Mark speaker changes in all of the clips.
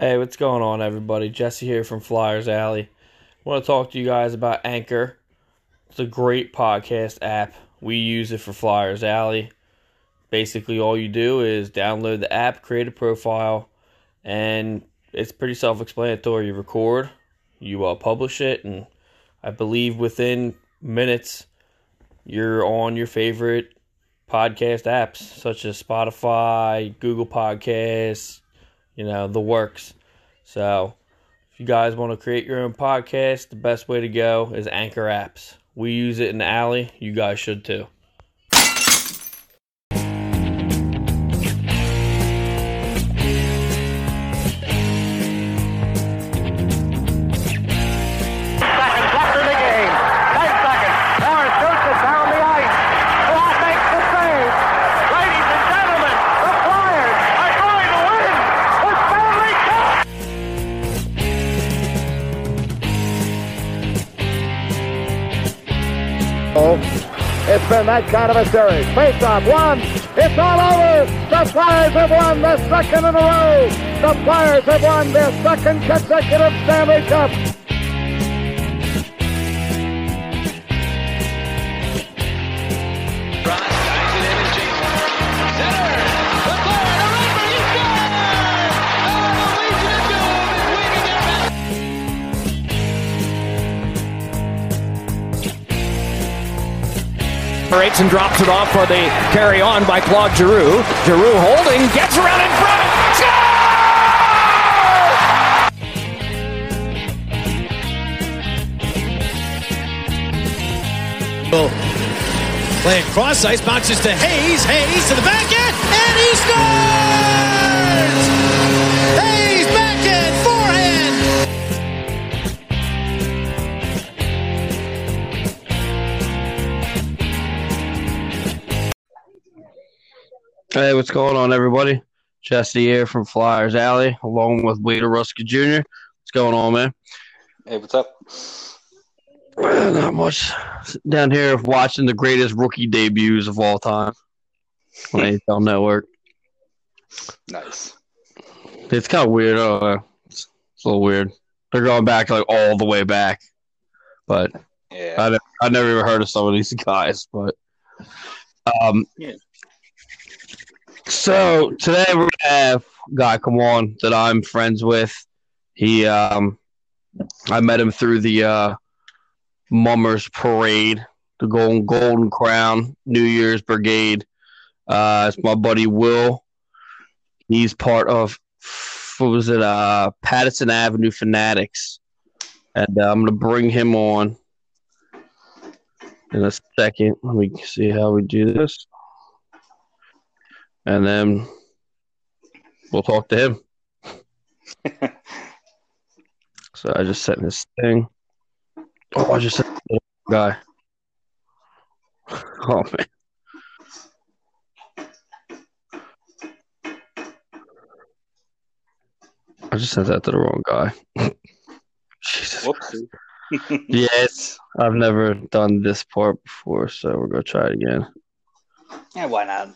Speaker 1: Hey, what's going on, everybody? Jesse here from Flyers Alley. I want to talk to you guys about Anchor. It's a great podcast app. We use it for Flyers Alley. Basically, all you do is download the app, create a profile, and it's pretty self explanatory. You record, you uh, publish it, and I believe within minutes, you're on your favorite podcast apps such as Spotify, Google Podcasts, you know, the works. So, if you guys want to create your own podcast, the best way to go is Anchor Apps. We use it in the alley. You guys should too.
Speaker 2: Series. Face off one. It's all over. The Flyers have won the second in a row. The Flyers have won their second consecutive Stanley Cup.
Speaker 3: And drops it off for the carry on by Claude Giroux. Giroux holding, gets around in front. Score!
Speaker 4: Playing cross ice, bounces to Hayes. Hayes to the backhand, and he scores!
Speaker 1: Hey, what's going on, everybody? Jesse here from Flyers Alley, along with Wader Ruska Jr. What's going on, man?
Speaker 5: Hey, what's up?
Speaker 1: Not much. Down here watching the greatest rookie debuts of all time on NFL Network.
Speaker 5: Nice.
Speaker 1: It's kind of weird. Uh, it's, it's a little weird. They're going back like all the way back, but
Speaker 5: Yeah.
Speaker 1: I never, I never even heard of some of these guys. But um,
Speaker 5: Yeah.
Speaker 1: So today we're have a guy come on that I'm friends with. He um, I met him through the uh, Mummers Parade, the Golden Golden Crown New Year's Brigade. Uh, it's my buddy Will. He's part of what was it? Uh, Patterson Avenue Fanatics, and uh, I'm gonna bring him on in a second. Let me see how we do this, and then we'll talk to him. so I just sent this thing. Oh, I just sent the guy. Oh man. I just sent that to the wrong guy. Jesus Yes, I've never done this part before, so we're gonna try it again.
Speaker 5: Yeah, why not?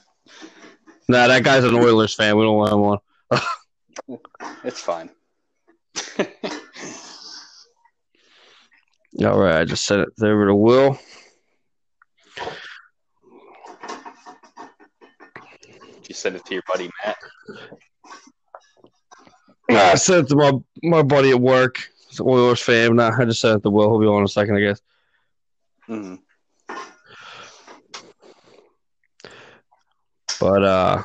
Speaker 1: Nah, that guy's an Oilers fan. We don't want him on.
Speaker 5: It's fine.
Speaker 1: All right, I just sent it over to Will.
Speaker 5: you send it to your buddy Matt.
Speaker 1: I sent it to my my buddy at work. He's an Oilers fan. Nah, I just sent it to Will. He'll be on in a second, I guess.
Speaker 5: hmm
Speaker 1: But uh,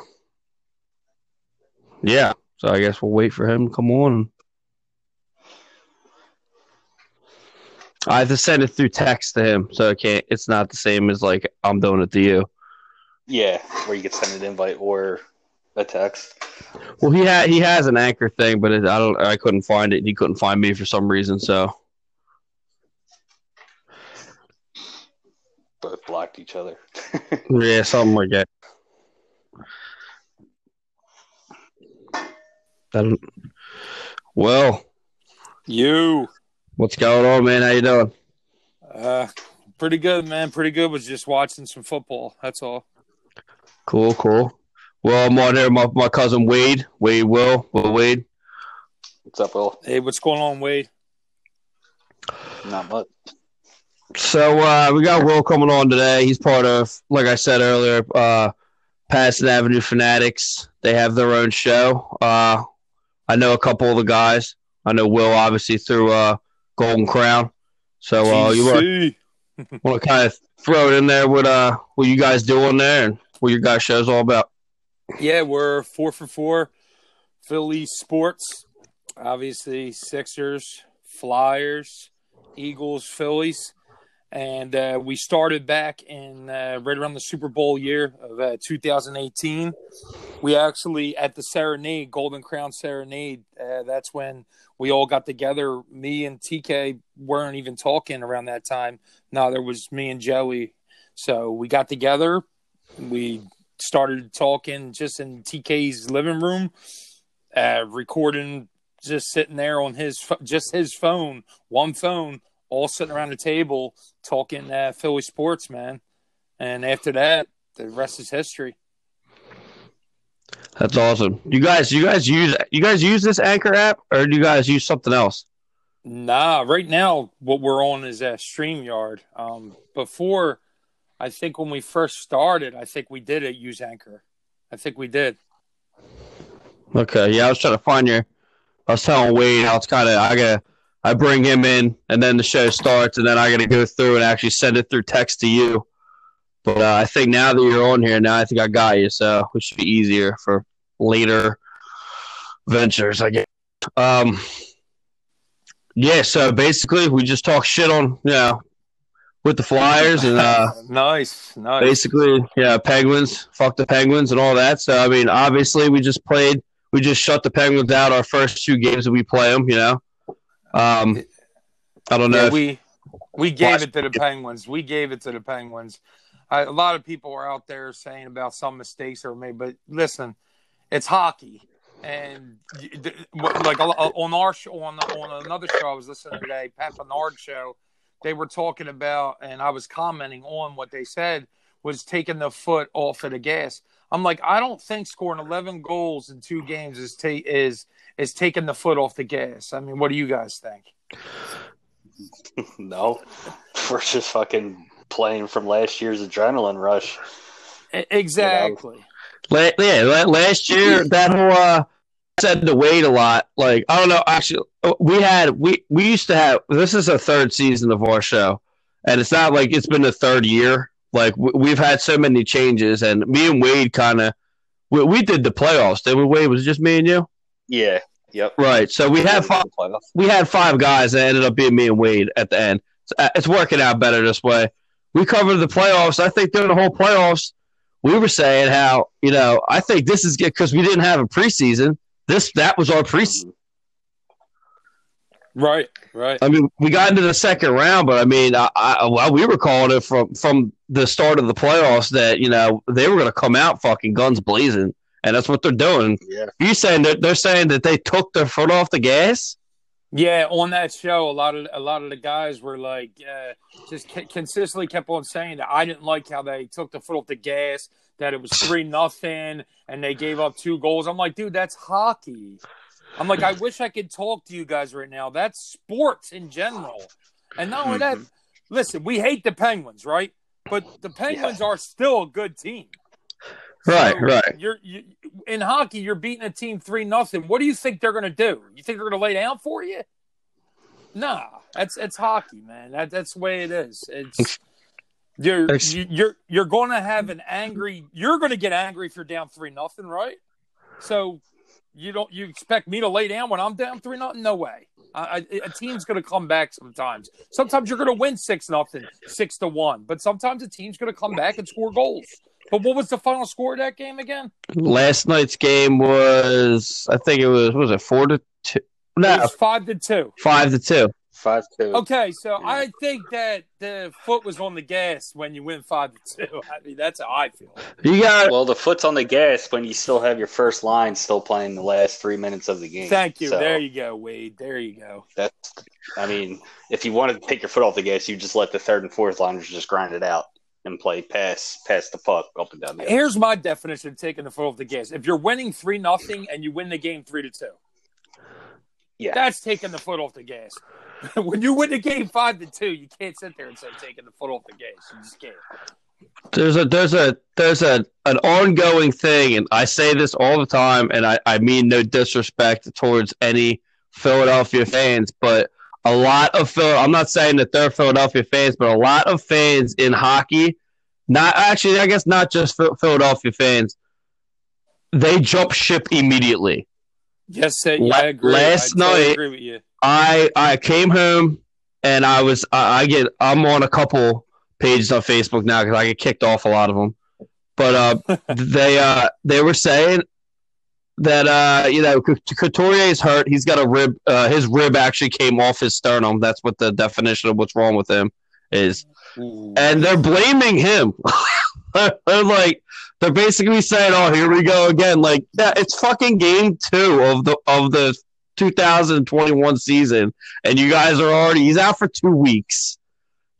Speaker 1: yeah. So I guess we'll wait for him to come on. I have to send it through text to him, so it can't. It's not the same as like I'm doing it to you.
Speaker 5: Yeah, where you could send an invite or a text.
Speaker 1: Well, he had he has an anchor thing, but it, I don't. I couldn't find it, and he couldn't find me for some reason. So
Speaker 5: Both blocked each other.
Speaker 1: yeah, something like that. I don't, well,
Speaker 6: You.
Speaker 1: what's going on, man? How you doing?
Speaker 6: Uh, pretty good, man. Pretty good. Was just watching some football. That's all.
Speaker 1: Cool, cool. Well, I'm on here. My my cousin Wade, Wade Will, Will Wade.
Speaker 5: What's up, Will?
Speaker 6: Hey, what's going on, Wade?
Speaker 5: Not much.
Speaker 1: So uh, we got Will coming on today. He's part of, like I said earlier, uh, Passyunk Avenue Fanatics. They have their own show. Uh, I know a couple of the guys. I know Will obviously through uh, Golden Crown. So uh, you want
Speaker 6: GC.
Speaker 1: to kind of throw it in there what uh what you guys doing there and what your guys' show's all about.
Speaker 6: Yeah, we're four for four. Philly sports, obviously Sixers, Flyers, Eagles, Phillies, and uh, we started back in uh, right around the Super Bowl year of uh, 2018. We actually at the Serenade, Golden Crown Serenade. Uh, that's when we all got together. Me and TK weren't even talking around that time. No, there was me and Joey. So we got together. We started talking just in TK's living room, uh, recording, just sitting there on his just his phone, one phone, all sitting around the table talking uh, Philly sports, man. And after that, the rest is history.
Speaker 1: That's awesome. You guys, you guys use you guys use this Anchor app or do you guys use something else?
Speaker 6: Nah, right now what we're on is a Streamyard. Um, before, I think when we first started, I think we did it use Anchor. I think we did.
Speaker 1: Okay, yeah, I was trying to find your. I was telling Wade I was kind of I gotta I bring him in and then the show starts and then I gotta go through and actually send it through text to you. But uh, I think now that you're on here, now I think I got you, so it should be easier for later ventures. I guess. Um, yeah, so basically we just talk shit on you know with the Flyers and uh,
Speaker 6: nice, nice.
Speaker 1: basically, yeah, Penguins, fuck the Penguins and all that. So, I mean, obviously, we just played, we just shut the Penguins out our first two games that we play them, you know. Um, I don't know.
Speaker 6: Yeah,
Speaker 1: if-
Speaker 6: we we gave
Speaker 1: Watch-
Speaker 6: it to the Penguins. We gave it to the Penguins. I, a lot of people are out there saying about some mistakes that were made, but listen, it's hockey, and like on our show, on on another show I was listening to today, Pat Bernard show, they were talking about, and I was commenting on what they said was taking the foot off of the gas. I'm like, I don't think scoring 11 goals in two games is ta- is is taking the foot off the gas. I mean, what do you guys think?
Speaker 5: No, we're just fucking playing from last year's adrenaline rush.
Speaker 6: Exactly.
Speaker 1: La- yeah, last year that whole uh, said to wait a lot. Like I don't know. Actually, uh, we had we we used to have. This is a third season of our show, and it's not like it's been the third year. Like we, we've had so many changes, and me and Wade kind of we, we did the playoffs. Did we? Wade was it just me and you,
Speaker 5: Yeah. Yep.
Speaker 1: right? So we had five. We had five guys that ended up being me and Wade at the end. So, uh, it's working out better this way. We covered the playoffs. I think during the whole playoffs, we were saying how you know I think this is good because we didn't have a preseason. This that was our preseason.
Speaker 6: Right, right.
Speaker 1: I mean, we got into the second round, but I mean, I, I, well, we were calling it from from the start of the playoffs that you know they were going to come out fucking guns blazing, and that's what they're doing.
Speaker 5: Yeah.
Speaker 1: You saying that they're saying that they took their foot off the gas?
Speaker 6: Yeah, on that show, a lot of a lot of the guys were like, uh, just c- consistently kept on saying that I didn't like how they took the foot off the gas, that it was three nothing, and they gave up two goals. I'm like, dude, that's hockey. I'm like, I wish I could talk to you guys right now. That's sports in general, and not only that, listen, we hate the Penguins, right? But the Penguins are still a good team.
Speaker 1: Right,
Speaker 6: So,
Speaker 1: right.
Speaker 6: You're you, in hockey. You're beating a team three nothing. What do you think they're going to do? You think they're going to lay down for you? Nah, that's it's hockey, man. That that's the way it is. It's you're you- you're you're going to have an angry. You're going to get angry if you're down three nothing, right? So you don't you expect me to lay down when I'm down three nothing? No way. I, I, a team's going to come back sometimes. Sometimes you're going to win six nothing, six to one, but sometimes a team's going to come back and score goals. But what was the final score of that game again?
Speaker 1: Last night's game was, I think it was, was it four to two?
Speaker 6: It
Speaker 1: No,
Speaker 6: was five to two.
Speaker 1: five to two.
Speaker 5: Five two.
Speaker 6: Okay, so I think that the foot was on the gas when you win five to two. I mean, that's how I feel.
Speaker 1: You got
Speaker 5: Well, the foot's on the gas when you still have your first line still playing the last three minutes of the game.
Speaker 6: Thank you.
Speaker 5: So
Speaker 6: There you go, Wade. There you go.
Speaker 5: That's. I mean, if you wanted to take your foot off the gas, you just let the third and fourth liners just grind it out and play pass, pass the puck up and down the. ice.
Speaker 6: Here's my definition of taking the foot off the gas. If you're winning three nothing and you win the game three to two,
Speaker 5: Yeah.
Speaker 6: That's taking the foot off the gas. when you win the game five to two, you can't sit there and say taking the foot off the gas. You just can't.
Speaker 1: there's a there's a there's a an ongoing thing, and I say this all the time, and I, I mean no disrespect towards any Philadelphia fans, but a lot of Phil. I'm not saying that they're Philadelphia fans, but a lot of fans in hockey, not actually, I guess not just Philadelphia fans, they jump ship immediately.
Speaker 6: Yes, uh,
Speaker 1: La-
Speaker 6: I agree.
Speaker 1: last
Speaker 6: I totally
Speaker 1: night-
Speaker 6: agree with you.
Speaker 1: I I came home and I was I, I get I'm on a couple pages on Facebook now because I get kicked off a lot of them, but uh, they uh they were saying that uh you know Couturier is hurt. He's got a rib. Uh, his rib actually came off his sternum. That's what the definition of what's wrong with him is, and they're blaming him. they're like they're basically saying, "Oh, here we go again." Like, yeah, it's fucking game two of the of the 2021 season, and you guys are already. He's out for two weeks.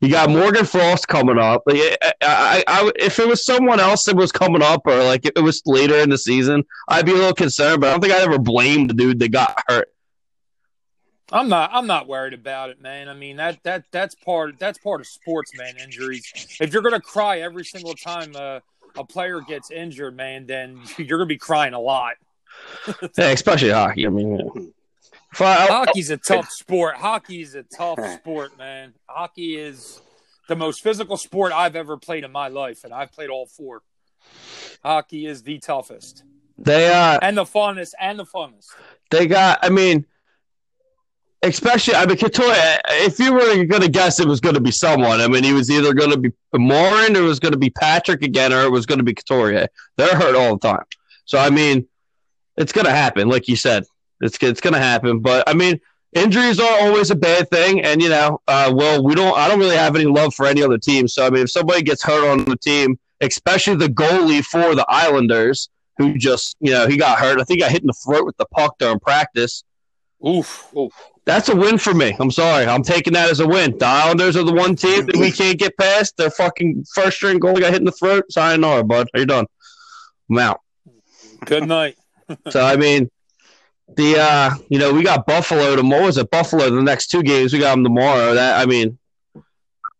Speaker 1: You got Morgan Frost coming up. Like, I, I, I, if it was someone else that was coming up, or like it was later in the season, I'd be a little concerned. But I don't think I'd ever blame the dude that got hurt.
Speaker 6: I'm not. I'm not worried about it, man. I mean that that that's part that's part of sports, man. Injuries. If you're gonna cry every single time uh, a player gets injured, man, then you're gonna be crying a lot.
Speaker 1: Yeah, especially hockey. I mean, yeah. If I- I-
Speaker 6: Hockey's a tough sport. Hockey is a tough sport, man. Hockey is the most physical sport I've ever played in my life, and I've played all four. Hockey is the toughest
Speaker 1: they uh,
Speaker 6: and the funnest and the funnest.
Speaker 1: they got. I mean, especially. I mean, Couture. If you were going to guess, it was going to be someone. I mean, he was either going to be Morin, or it was going to be Patrick again, or it was going to be Couturier. They're hurt all the time. So I mean, it's going to happen, like you said. It's it's going to happen. But I mean, injuries are always a bad thing, and you know, uh, well, we don't. I don't really have any love for any other team. So I mean, if somebody gets hurt on the team, especially the goalie for the Islanders, who just you know he got hurt. I think I got hit in the throat with the puck during practice.
Speaker 6: Oof. Oof.
Speaker 1: That's a win for me. I'm sorry. I'm taking that as a win. The Islanders are the one team that we can't get past. Their fucking first string goalie got hit in the throat. Sayonara, bud. How you done? I'm out.
Speaker 6: Good night.
Speaker 1: So I mean, the uh, you know, we got Buffalo tomorrow. What was it? Buffalo the next two games. We got them tomorrow. That I mean,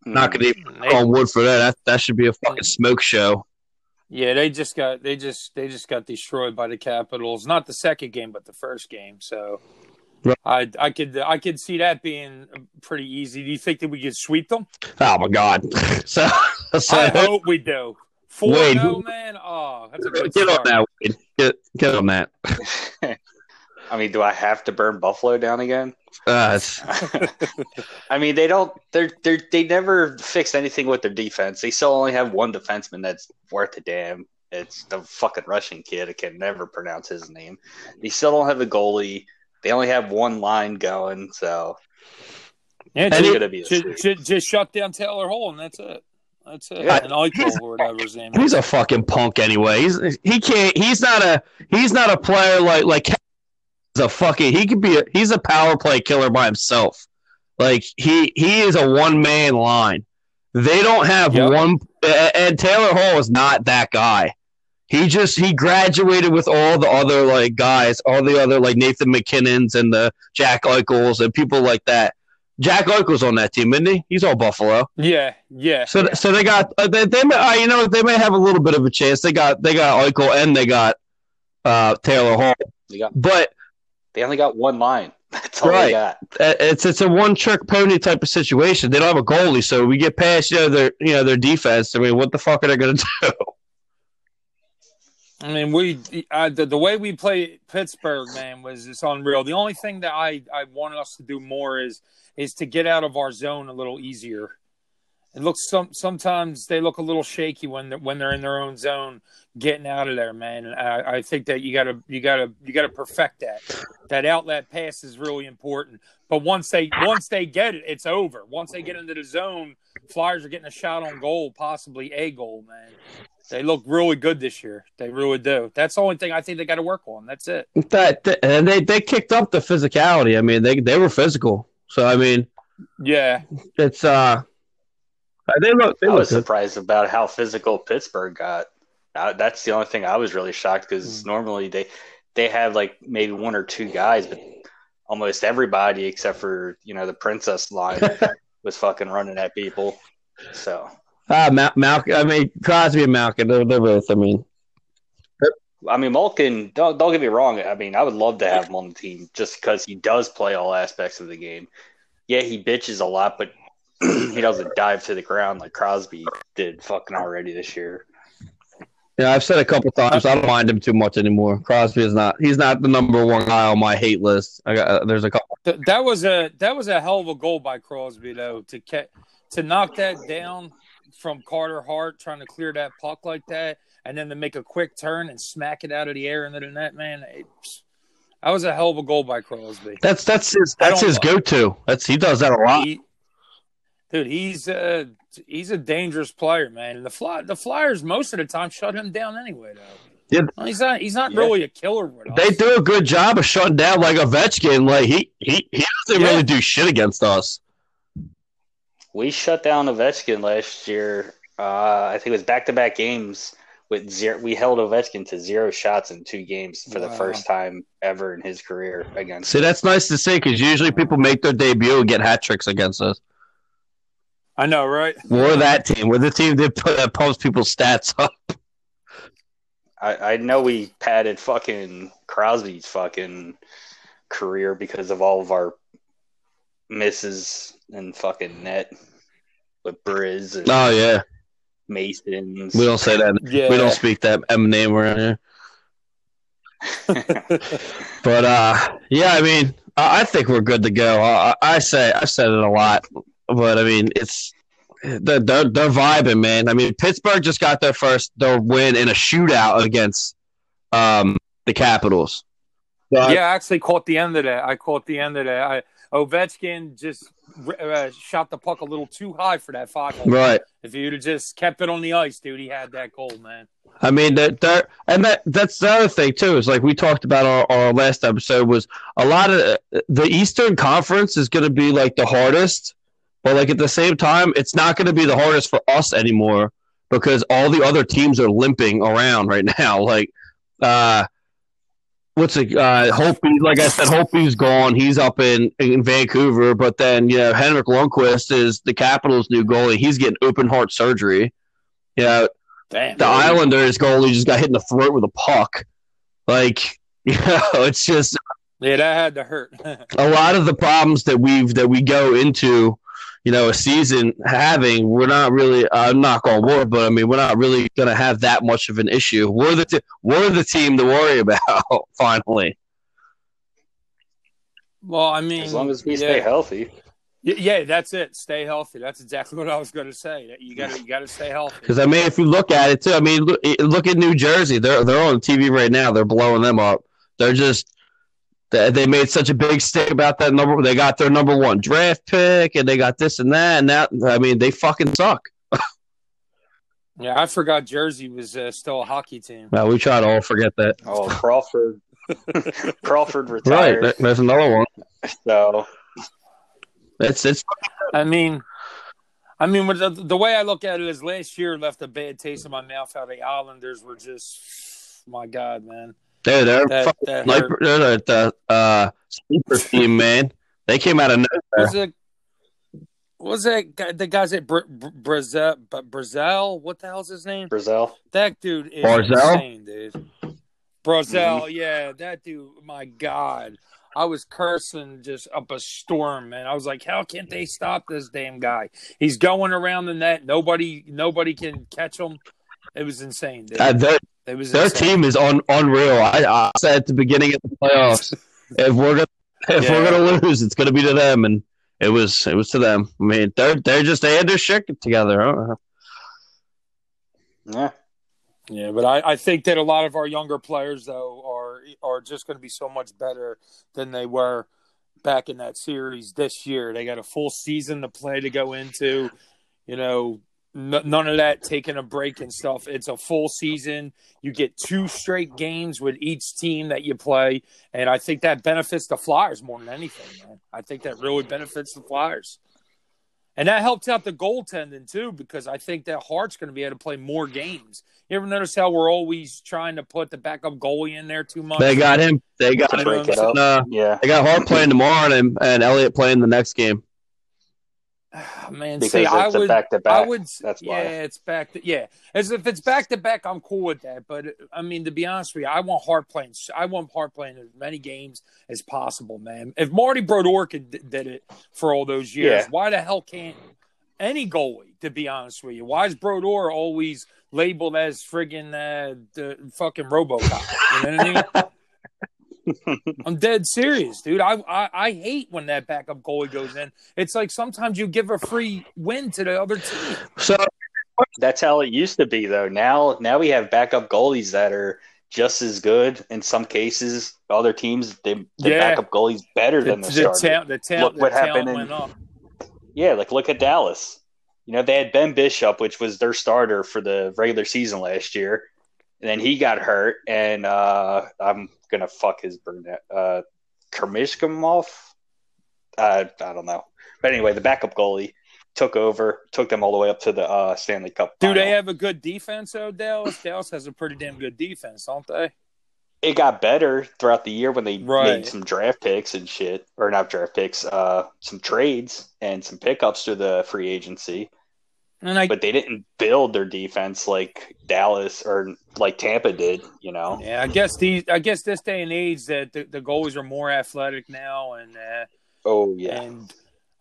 Speaker 1: not gonna even knock on wood for that. That that should be a fucking smoke show.
Speaker 6: Yeah, they just got they just they just got destroyed by the Capitals. Not the second game, but the first game. So
Speaker 1: Right.
Speaker 6: I I could I could see that being pretty easy. Do you think that we could sweep them?
Speaker 1: Oh my god. so, so
Speaker 6: I hope we do. Four
Speaker 1: Wade,
Speaker 6: no, man. Oh, that's a good
Speaker 1: get on that. Wade. Get get on that.
Speaker 5: I mean, do I have to burn Buffalo down again?
Speaker 1: Uh,
Speaker 5: I mean, they don't. They're they they never fixed anything with their defense. They still only have one defenseman that's worth a damn. It's the fucking Russian kid. I can never pronounce his name. They still don't have a goalie. They only have one line going. So
Speaker 6: Yeah,
Speaker 5: it's
Speaker 6: just,
Speaker 5: gonna be
Speaker 6: just, just, just shut down Taylor Hall, and that's it. That's it.
Speaker 5: Yeah.
Speaker 6: and Eichel or whatever his name
Speaker 1: he's
Speaker 6: is.
Speaker 1: a fucking punk anyway. He's he can't. He's not a. He's not a player like like. He's a fucking. He could be. A, he's a power play killer by himself. Like he he is a one man line. They don't have
Speaker 6: Yep.
Speaker 1: one. And Taylor Hall is not that guy. He just he graduated with all the other like guys, all the other like Nathan MacKinnons and the Jack Eichels and people like that. Jack Eichel's on that team, isn't he? He's all Buffalo.
Speaker 6: Yeah, yeah.
Speaker 1: So, so they got uh, they, they may, uh, you know they may have a little bit of a chance. They got they got Eichel and they got uh, Taylor Hall,
Speaker 5: They got.
Speaker 1: but
Speaker 5: They only got one line. That's all
Speaker 1: Right.
Speaker 5: they got.
Speaker 1: uh, it's it's a one trick pony type of situation. They don't have a goalie, so we get past you know their you know their defense. I mean, what the fuck are they going to do?
Speaker 6: I mean, we uh, the, the way we play Pittsburgh, man, was it's unreal. The only thing that I I want us to do more is is to get out of our zone a little easier. It looks some sometimes they look a little shaky when they're, when they're in their own zone, getting out of there, man. And I, I think that you gotta you gotta you gotta perfect that. That outlet pass is really important. But once they once they get it, it's over. Once they get into the zone, Flyers are getting a shot on goal, possibly a goal, man. They look really good this year. They really do. That's the only thing I think they got to work on. That's it.
Speaker 1: that, that- and they they kicked up the physicality. I mean, they they were physical. So I mean,
Speaker 6: Yeah.
Speaker 1: it's uh, they look they
Speaker 5: I
Speaker 1: look
Speaker 5: was
Speaker 1: good.
Speaker 5: surprised about how physical Pittsburgh got. Uh, that's the only thing I was really shocked because
Speaker 1: Hmm.
Speaker 5: normally they they have like maybe one or two guys, but almost everybody except for you know the princess line was fucking running at people. So
Speaker 1: Ah, Mal- Malkin. I mean, Crosby and Malkin. They're, they're both. I mean,
Speaker 5: I mean, Malkin. Don't don't get me wrong. I mean, I would love to have him on the team just because he does play all aspects of the game. Yeah, he bitches a lot, but he doesn't dive to the ground like Crosby did fucking already this year.
Speaker 1: yeah, I've said a couple times. I don't mind him too much anymore. Crosby is not. He's not the number one guy on my hate list. I got. Uh, there's a couple.
Speaker 6: Th- that was a that was a hell of a goal by Crosby though to ca- to knock that down from Carter Hart trying to clear that puck like that, and then to make a quick turn and smack it out of the air into the net. Man, it, that was a hell of a goal by Crosby.
Speaker 1: That's that's his. That's his go-to. That's he does that a lot.
Speaker 6: He, dude, he's uh, he's a dangerous player, man. And the fly the Flyers most of the time shut him down anyway, though.
Speaker 1: Yeah.
Speaker 6: Well, he's not he's not
Speaker 5: Yeah.
Speaker 6: really a killer with us.
Speaker 1: They do a good job of shutting down like Ovechkin. Like he he he doesn't
Speaker 6: Yeah.
Speaker 1: really do shit against us.
Speaker 5: We shut down Ovechkin last year. Uh, I think it was back to back games with zero. We held Ovechkin to zero shots in two games for the first time ever in his career against.
Speaker 1: See, that's nice to see because usually people make their debut and get hat tricks against us.
Speaker 6: I know, right?
Speaker 1: We're that team. We're the team that, put, that pumps people's stats up.
Speaker 5: I, I know we padded fucking Crosby's fucking career because of all of our misses and fucking net with Bryz and
Speaker 1: Oh yeah,
Speaker 5: Masons.
Speaker 1: we don't say that.
Speaker 6: Yeah.
Speaker 1: We don't speak that M name around here. But uh, yeah, I mean, I, I think we're good to go. I, I say I've said it a lot, but I mean, it's they're, they're they're vibing, man. I mean, Pittsburgh just got their first their win in a shootout against um the Capitals. So I-
Speaker 6: Yeah, I actually caught the end of that. I caught the end of that. I, Ovechkin just uh, shot the puck a little too high for that five hole.
Speaker 1: right.
Speaker 6: If you'd have just kept it on the ice, dude, he had that goal, man.
Speaker 1: I mean, that they're, and that that's the other thing too. Is like we talked about our, our last episode was a lot of the Eastern Conference is going to be like the hardest, but like at the same time, it's not going to be the hardest for us anymore because all the other teams are limping around right now. Like, uh, what's it? Uh, Holtby, like I said, Holtby's gone. He's up in in Vancouver, but then you know Henrik Lundqvist is the Capitals' new goalie. He's getting open heart surgery. You know,
Speaker 6: Damn.
Speaker 1: the Islanders goalie just got hit in the throat with a puck. Like, you know, it's just
Speaker 6: Yeah, that had to hurt.
Speaker 1: a lot of the problems that we've that we go into, you know, a season having. We're not really. I'm knock on wood, but I mean, we're not really going to have that much of an issue. We're the t- we're the team to worry about. Finally,
Speaker 6: well, I mean,
Speaker 5: as long as we
Speaker 6: yeah.
Speaker 5: stay healthy.
Speaker 6: Yeah, that's it. Stay healthy. That's exactly what I was going to say. You got to you got to stay healthy.
Speaker 1: because I mean, if you look at it too, I mean, look, look at New Jersey. They're they're on TV right now. They're blowing them up. They're just they they made such a big stink about that number. They got their number one draft pick, and they got this and that, and that. I mean, they fucking suck.
Speaker 6: Yeah, I forgot Jersey was uh, still a hockey team.
Speaker 1: Well, we try to all forget that.
Speaker 5: Oh, Crawford. Crawford retired.
Speaker 1: Right, there's another one.
Speaker 5: So
Speaker 1: It's it's
Speaker 6: I mean, I mean, the, the way I look at it is last year left a bad taste in my mouth. How the Islanders were just, my God, man.
Speaker 1: They're they're
Speaker 6: That-
Speaker 1: fucking
Speaker 6: that
Speaker 1: sniper,
Speaker 6: hurt.
Speaker 1: they're the uh, sleeper team, man. They came out of nowhere.
Speaker 6: Was it? Was that guy, the guys at Bra- Bra- Brazil? But Brazil, what the hell's his name?
Speaker 5: Brazil.
Speaker 6: That dude is
Speaker 1: Barzal?
Speaker 6: insane, dude. Brazil, yeah, that dude. My God, I was cursing just up a storm, man. I was like, how can't they stop this damn guy? He's going around the net. Nobody, nobody can catch him. It was insane, dude.
Speaker 1: Uh, their
Speaker 6: it was
Speaker 1: their
Speaker 6: insane.
Speaker 1: team is on unreal. I, I said at the beginning of the playoffs, if we're gonna if
Speaker 6: Yeah.
Speaker 1: we're gonna lose, it's gonna be to them, and it was it was to them. I mean, they're they're just they had their shit together. Huh?
Speaker 5: Yeah.
Speaker 6: Yeah, but I, I think that a lot of our younger players though are are just going to be so much better than they were back in that series this year. They got a full season to play to go into. You know, n- none of that taking a break and stuff. It's a full season. You get two straight games with each team that you play, and I think that benefits the Flyers more than anything. Man. I think that really benefits the Flyers. And that helps out the goaltending too, because I think that Hart's going to be able to play more games. You ever notice how we're always trying to put the backup goalie in there too much?
Speaker 1: They got him. They got him.
Speaker 5: break.
Speaker 1: Uh,
Speaker 5: Yeah,
Speaker 1: they got Hart playing tomorrow and, and Elliott playing the next game.
Speaker 6: Man.
Speaker 5: because
Speaker 6: see, I would,
Speaker 5: back to
Speaker 6: I
Speaker 5: back.
Speaker 6: would,
Speaker 5: That's
Speaker 6: yeah, it's back to yeah. As if it's back to back, I'm cool with that. But I mean, to be honest with you, I want Hart playing. I want Hart playing as many games as possible, man. If Marty Brodeur could, did it for all those years,
Speaker 5: Yeah.
Speaker 6: why the hell can't any goalie? To be honest with you, why is Brodeur always labeled as friggin' uh, the fucking RoboCop? You know what I mean? I'm dead serious, dude. I, I I hate when that backup goalie goes in. It's like sometimes you give a free win to the other team.
Speaker 1: So
Speaker 5: That's how it used to be, though. Now, now we have backup goalies that are just as good. In some cases, other teams, they, the
Speaker 6: Yeah.
Speaker 5: backup goalie's better
Speaker 6: The,
Speaker 5: than the,
Speaker 6: the,
Speaker 5: starter.
Speaker 6: talent, the, talent,
Speaker 5: Look
Speaker 6: the
Speaker 5: what happened in- Yeah, like look at Dallas. You know, they had Ben Bishop, which was their starter for the regular season last year. And then he got hurt, and uh, I'm gonna fuck his brunette. Uh, Kermishkamov? Uh, I don't know. But anyway, the backup goalie took over, took them all the way up to the uh, Stanley Cup.
Speaker 6: Do they have a good defense, though, Dallas? Dallas has a pretty damn good defense, don't they?
Speaker 5: it got better throughout the year when they
Speaker 6: Right.
Speaker 5: made some draft picks and shit, or not draft picks, uh, some trades and some pickups through the free agency.
Speaker 6: And I,
Speaker 5: But they didn't build their defense like Dallas or like Tampa did. You know,
Speaker 6: yeah, I guess these, I guess this day and age that the, the goalies are more athletic now, and uh,
Speaker 5: oh yeah,
Speaker 6: and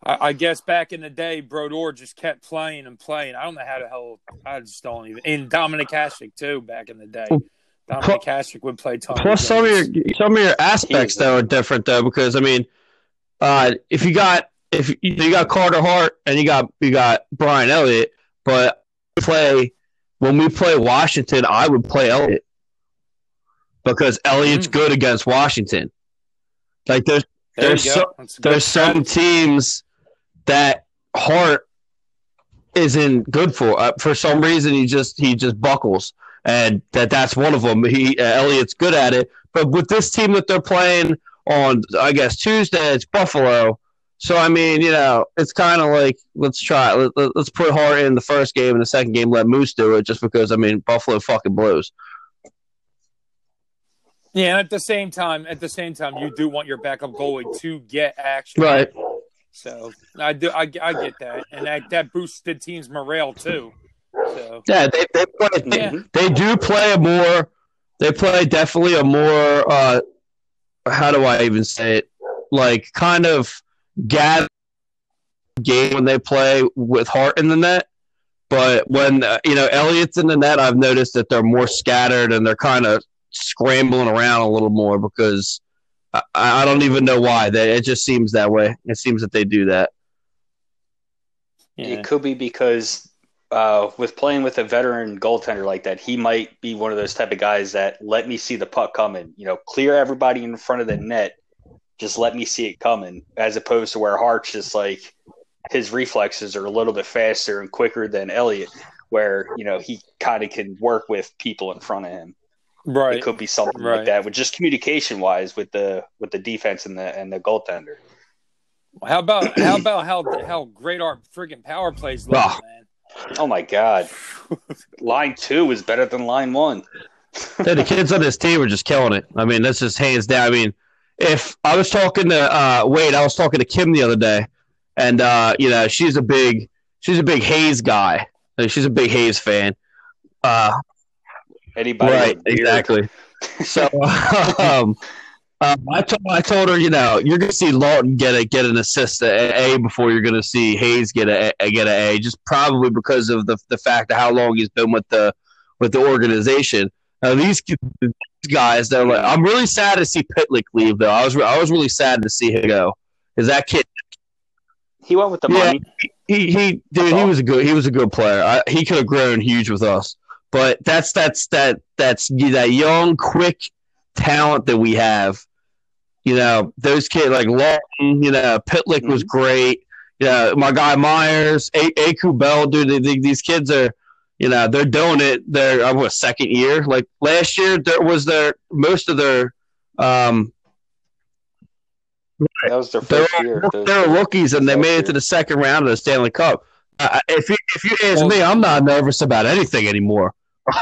Speaker 6: I, I guess back in the day, Brodeur just kept playing and playing. I don't know how the hell I just don't even. And Dominik Hasek too, back in the day. Dominik Hasek would play ton.
Speaker 1: plus some of your some of your aspects
Speaker 5: that is-
Speaker 1: though are different though because I mean, uh, if you got if you, got Carter Hart and you got you got Brian Elliott, but play when we play Washington, I would play Elliott because Elliott's
Speaker 6: Mm.
Speaker 1: good against Washington. Like there's
Speaker 6: There
Speaker 1: there's so-
Speaker 6: That's a good
Speaker 1: there's some teams that Hart isn't good for. Uh, for some reason, he just he just buckles, and that that's one of them. He uh, Elliott's good at it, but with this team that they're playing on, I guess Tuesday, it's Buffalo. So I mean, you know, it's kind of like let's try let, let's put Hart in the first game and the second game let Moose do it, just because I mean Buffalo fucking blows.
Speaker 6: Yeah, at the same time, at the same time, you do want your backup goalie to get action.
Speaker 1: Right.
Speaker 6: So I do, I, I get that, and that that boosts the team's morale too. So
Speaker 1: Yeah, they they play they,
Speaker 6: Yeah.
Speaker 1: they do play a more they play definitely a more uh how do I even say it? Like kind of gather game when they play with Hart in the net. But when uh, you know Elliott's in the net, I've noticed that they're more scattered and they're kind of scrambling around a little more because I, I don't even know why. They, it just seems that way. It seems that they do that.
Speaker 6: yeah,
Speaker 5: it could be because uh, with playing with a veteran goaltender like that, he might be one of those type of guys that let me see the puck coming. You know, clear everybody in front of the net. Just let me see it coming, as opposed to where Hart's just like his reflexes are a little bit faster and quicker than Elliott, where you know he kind of can work with people in front of him.
Speaker 6: right.
Speaker 5: It could be something
Speaker 6: Right.
Speaker 5: like that, with just communication wise with the with the defense and the and the goaltender.
Speaker 6: How about how about how how great our friggin' power plays look,
Speaker 1: Ah.
Speaker 6: man?
Speaker 5: Oh my God, line two is better than line one.
Speaker 1: Yeah, the kids on this team are just killing it. I mean, that's just hands down. I mean, if I was talking to uh, Wade, I was talking to Kim the other day, and uh, you know, she's a big she's a big Hayes guy. Like, she's a big Hayes fan. Uh,
Speaker 5: Anybody
Speaker 1: right,
Speaker 5: a
Speaker 1: exactly. So, um, um, I told I told her, you know, you're gonna see Laughton get a get an assist at A before you're gonna see Hayes get a, a get a A, just probably because of the the fact of how long he's been with the with the organization. Now these guys, they're like, I'm really sad to see Pitlick leave though. I was I was really sad to see him go because that kid
Speaker 5: He went with the
Speaker 1: Yeah.
Speaker 5: money.
Speaker 1: he he dude he was a good he was a good player. I, he could have grown huge with us. But that's that's that that's that young quick talent that we have. You know, those kids like Laughton, you know, Pitlick was mm-hmm. great. Yeah, my guy Myers, A- Aube-Kubel, dude, they, they- these kids are, you know, they're doing it. They're uh, what second year? Like last year, there was their most of their, um,
Speaker 5: That was their
Speaker 1: They
Speaker 5: first year.
Speaker 1: were, they were rookies and they made
Speaker 5: year.
Speaker 1: it to the second round of the Stanley Cup. Uh, if you if you ask me, I'm not nervous about anything anymore.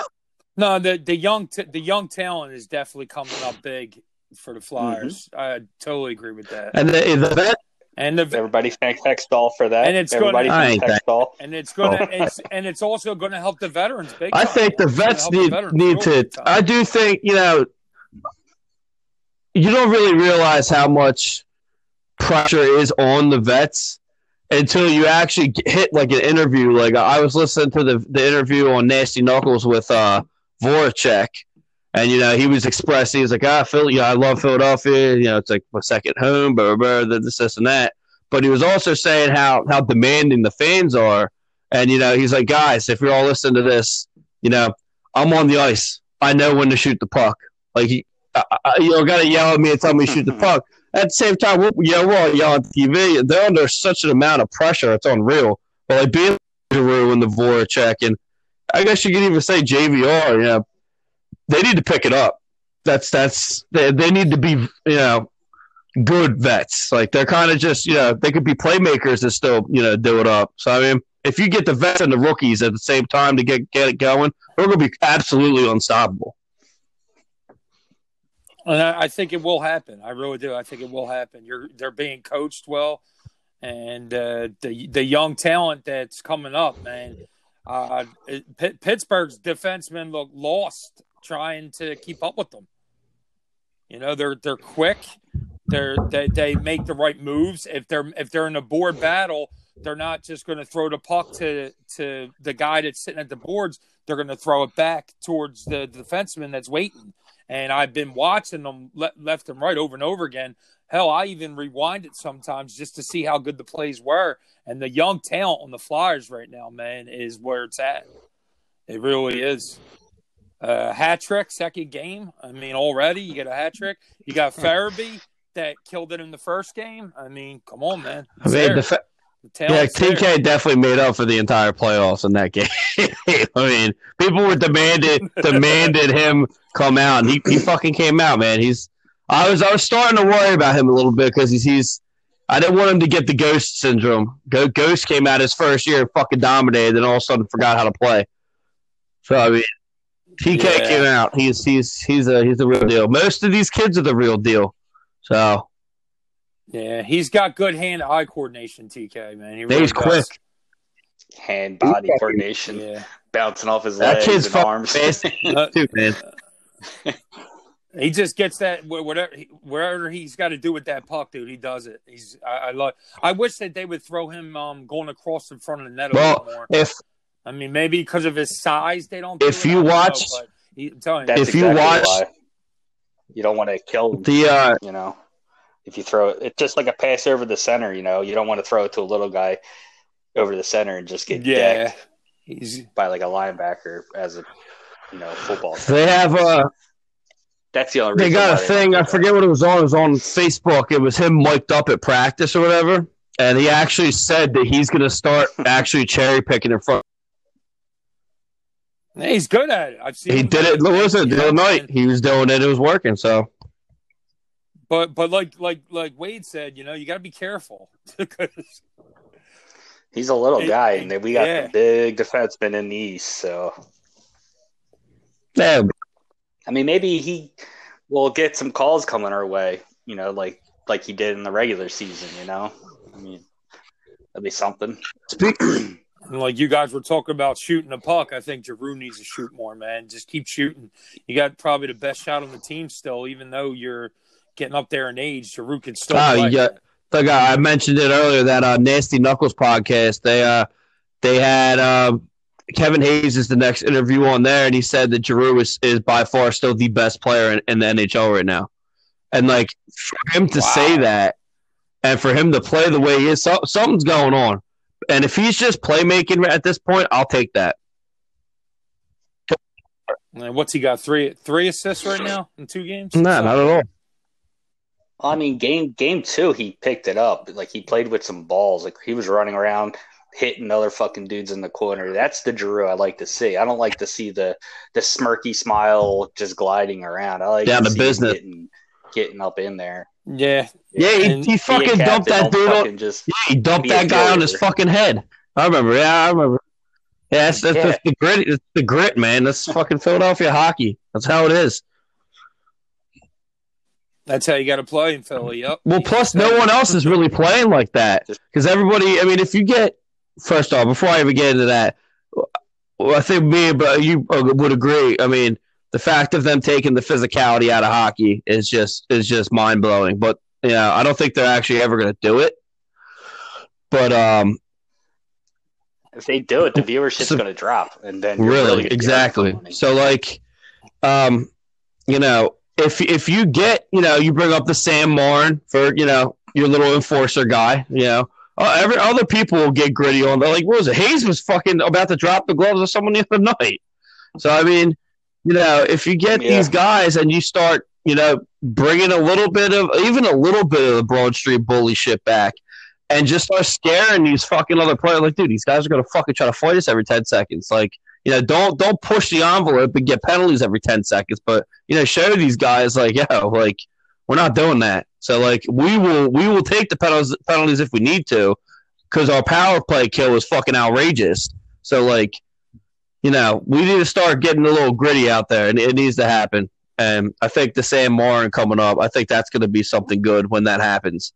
Speaker 6: No, the the young t- the young talent is definitely coming up big for the Flyers. I totally agree with that.
Speaker 1: And the, the vet,
Speaker 6: And the
Speaker 5: Everybody thanks Hextall for that.
Speaker 6: And it's
Speaker 5: Everybody
Speaker 6: gonna-
Speaker 1: I
Speaker 5: thanks
Speaker 1: ain't
Speaker 5: Hextall.
Speaker 6: and it's gonna it's and it's also gonna help the veterans big.
Speaker 1: I
Speaker 6: time.
Speaker 1: think the vets
Speaker 6: help the
Speaker 1: need
Speaker 6: veterans
Speaker 1: need
Speaker 6: real
Speaker 1: to.
Speaker 6: time.
Speaker 1: I do think you know. You don't really realize how much pressure is on the vets until you actually get- hit like an interview. Like I was listening to the the interview on Nasty Knuckles with uh Voracek, and you know he was expressing he was like, ah, Phil, you know, I love Philadelphia. You know, it's like my second home, blah blah, blah this, this, and that. But he was also saying how how demanding the fans are, and you know, he's like, guys, if you're all listening to this, you know, I'm on the ice. I know when to shoot the puck. Like he, I, I, you don't got to yell at me and tell me to shoot the puck. At the same time, we're, know, we're all yelling on TV. They're under such an amount of pressure. It's unreal. But like being Giroux and the Voracek, and I guess you could even say JVR. You know, they need to pick it up. That's that's they, they need to be you know good vets. Like they're kind of just you know they could be playmakers and still you know do it up. So I mean, if you get the vets and the rookies at the same time to get get it going, they're going to be absolutely unstoppable.
Speaker 6: And I think it will happen. I really do. I think it will happen. You're they're being coached well, and uh, the the young talent that's coming up, man. Uh, Pitt, Pittsburgh's defensemen look lost trying to keep up with them. You know they're they're quick. They're they, they make the right moves. If they're if they're in a board battle, they're not just going to throw the puck to to the guy that's sitting at the boards. They're going to throw it back towards the defenseman that's waiting. And I've been watching them le- left and right over and over again. Hell, I even rewind it sometimes just to see how good the plays were. And the young talent on the Flyers right now, man, is where it's at. It really is. Uh, hat trick, second game. I mean, already you get a hat trick. You got Farabee that killed it in the first game. I mean, come on, man.
Speaker 1: I mean, the yeah,
Speaker 6: talent's there.
Speaker 1: TK definitely made up for the entire playoffs in that game. I mean, people were demanded demanded him come out, and he, he fucking came out, man. He's I was I was starting to worry about him a little bit because he's he's I didn't want him to get the ghost syndrome. Go, ghost came out his first year and fucking dominated, and all of a sudden forgot how to play. So I mean, TK
Speaker 6: Yeah.
Speaker 1: came out. He's he's he's a he's the real deal. Most of these kids are the real deal. So
Speaker 6: Yeah, he's got good hand-eye coordination. TK, man, he really
Speaker 1: he's
Speaker 6: does.
Speaker 1: quick.
Speaker 5: Hand body coordination,
Speaker 6: Yeah,
Speaker 5: bouncing off his
Speaker 1: That
Speaker 5: legs
Speaker 1: kid's
Speaker 5: and arms.
Speaker 1: fast too, man.
Speaker 6: he just gets that whatever wherever he's got to do with that puck, dude. He does it. He's I, I love. I wish that they would throw him um going across in front of the net a
Speaker 1: Well,
Speaker 6: little more.
Speaker 1: if
Speaker 6: I mean, maybe because of his size, they don't.
Speaker 1: If
Speaker 6: it.
Speaker 1: you
Speaker 6: I know,
Speaker 1: watch-
Speaker 6: he, telling you,
Speaker 5: That's
Speaker 1: If you watch-
Speaker 5: why. you don't want to kill
Speaker 1: the uh,
Speaker 5: you know. If you throw it, it's just like a pass over the center. You know, you don't want to throw it to a little guy over the center and just get
Speaker 6: yeah,
Speaker 5: decked
Speaker 6: he's
Speaker 5: by like a linebacker as a you know football.
Speaker 1: they have uh
Speaker 5: That's the only.
Speaker 1: they got a
Speaker 5: they
Speaker 1: thing. I forget what it was on. It was on Facebook. It was him mic'd up at practice or whatever, and he actually said that he's going to start actually cherry picking in front.
Speaker 6: He's good at it. I've seen.
Speaker 1: He
Speaker 6: him
Speaker 1: did
Speaker 6: do
Speaker 1: it. Was it the other night? He was doing it. It was working. So
Speaker 6: But but like like like Wade said, you know, you got to be careful 'Cause-
Speaker 5: He's a little
Speaker 6: It-
Speaker 5: guy, and we got
Speaker 6: yeah.
Speaker 5: the big defenseman in the East. So
Speaker 1: yeah,
Speaker 5: I mean, maybe he will get some calls coming our way. You know, like like he did in the regular season. You know, I mean, that'd be something.
Speaker 1: speak.
Speaker 6: And like you guys were talking about shooting a puck, I think Giroux needs to shoot more, man. Just keep shooting. You got probably the best shot on the team still, even though you're getting up there in age. Giroux can still
Speaker 1: Oh,
Speaker 6: play.
Speaker 1: yeah. The guy I mentioned it earlier that uh, Nasty Knuckles podcast. They uh they had uh, Kevin Hayes is the next interview on there, and he said that Giroux is, is by far still the best player in, in the NHL right now. And like for him to say that, and for him to play the way he is, so, something's going on. And if he's just playmaking at this point, I'll take that.
Speaker 6: And what's he got? Three three assists right now in two games?
Speaker 1: No, not at all.
Speaker 5: I mean, game game two, he picked it up. Like he played with some balls. Like he was running around, hitting other fucking dudes in the corner. That's the Drew I like to see. I don't like to see the the smirky smile just gliding around. I like
Speaker 1: Down
Speaker 5: to
Speaker 1: to
Speaker 5: see him
Speaker 1: business.
Speaker 5: getting getting up in there.
Speaker 6: Yeah,
Speaker 1: Yeah, he, he fucking dumped that dude. On,
Speaker 5: just
Speaker 1: yeah, he dumped that guy on his fucking head. I remember. Yeah, I remember. Yeah, that's, that's,
Speaker 5: Yeah.
Speaker 1: that's the grit. It's the grit, man. That's fucking Philadelphia hockey. That's how it is.
Speaker 6: that's how you got to play in Philly. Yep.
Speaker 1: Well, plus no one else is really playing like that because everybody. I mean, if you get first off, before I even get into that, well, I think me and but you uh, would agree. I mean, the fact of them taking the physicality out of hockey is just is just mind blowing. But yeah, I don't think they're actually ever going to do it. But um,
Speaker 5: if they do it, the viewership's
Speaker 1: So-
Speaker 5: going to drop, and then you're
Speaker 1: really,
Speaker 5: really
Speaker 1: exactly. So like, um, you know, if if you get, you know, you bring up the Sam Morin for, you know, your little enforcer guy, you know, uh, every other people will get gritty on. They're like, what was it? Hayes was fucking about to drop the gloves of someone the other night. So I mean, you know, if you get
Speaker 5: Yeah.
Speaker 1: these guys and you start, you know, bringing a little bit of even a little bit of the Broad Street bully shit back. And just start scaring these fucking other players. Like, dude, these guys are gonna fucking try to fight us every ten seconds. Like, you know, don't don't push the envelope and get penalties every ten seconds, but you know, show these guys like, yo, like we're not doing that. So like we will we will take the penalties penalties if we need to, because our power play kill is fucking outrageous. So like, you know, we need to start getting a little gritty out there, and it needs to happen. And I think the Sam Morin coming up, I think that's going to be something good when that happens.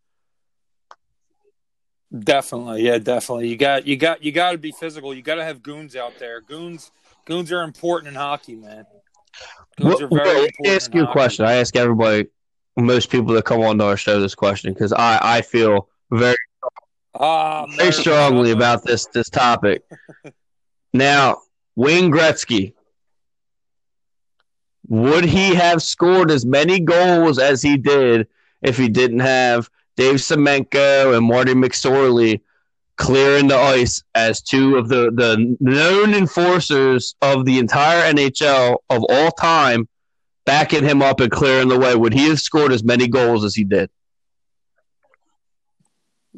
Speaker 6: Definitely, yeah, definitely. You got you got you got to be physical. You got to have goons out there. Goons goons are important in hockey, man. Goons
Speaker 1: Well,
Speaker 6: are very
Speaker 1: well,
Speaker 6: important.
Speaker 1: ask you a
Speaker 6: hockey.
Speaker 1: question. I ask everybody, most people that come on to our show, this question because I I feel very
Speaker 6: Ah,
Speaker 1: very strongly about this this topic. now, Wayne Gretzky, would he have scored as many goals as he did if he didn't have Dave Semenko and Marty McSorley clearing the ice as two of the, the known enforcers of the entire NHL of all time, backing him up and clearing the way? Would he have scored as many goals as he did?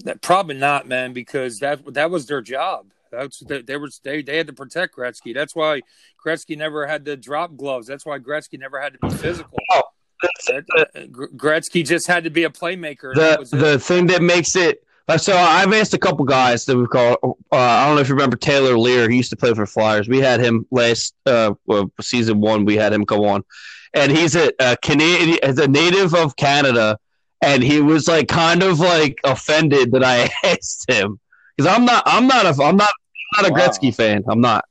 Speaker 6: That- Probably not, man, because that that was their job. That's they, they were they, they had to protect Gretzky. That's why Gretzky never had to drop gloves. That's why Gretzky never had to be physical.
Speaker 1: Oh,
Speaker 6: That- uh, Gretzky just had to be a playmaker. and that
Speaker 1: the
Speaker 6: was
Speaker 1: the thing that makes it uh, so I've asked a couple guys that we call uh, I don't know if you remember Taylor Leier he used to play for Flyers we had him last uh season one we had him come on and he's a, a Canadian as a native of Canada and he was like kind of like offended that I asked him because I'm not I'm not a I'm not I'm not a
Speaker 6: Wow.
Speaker 1: Gretzky fan I'm not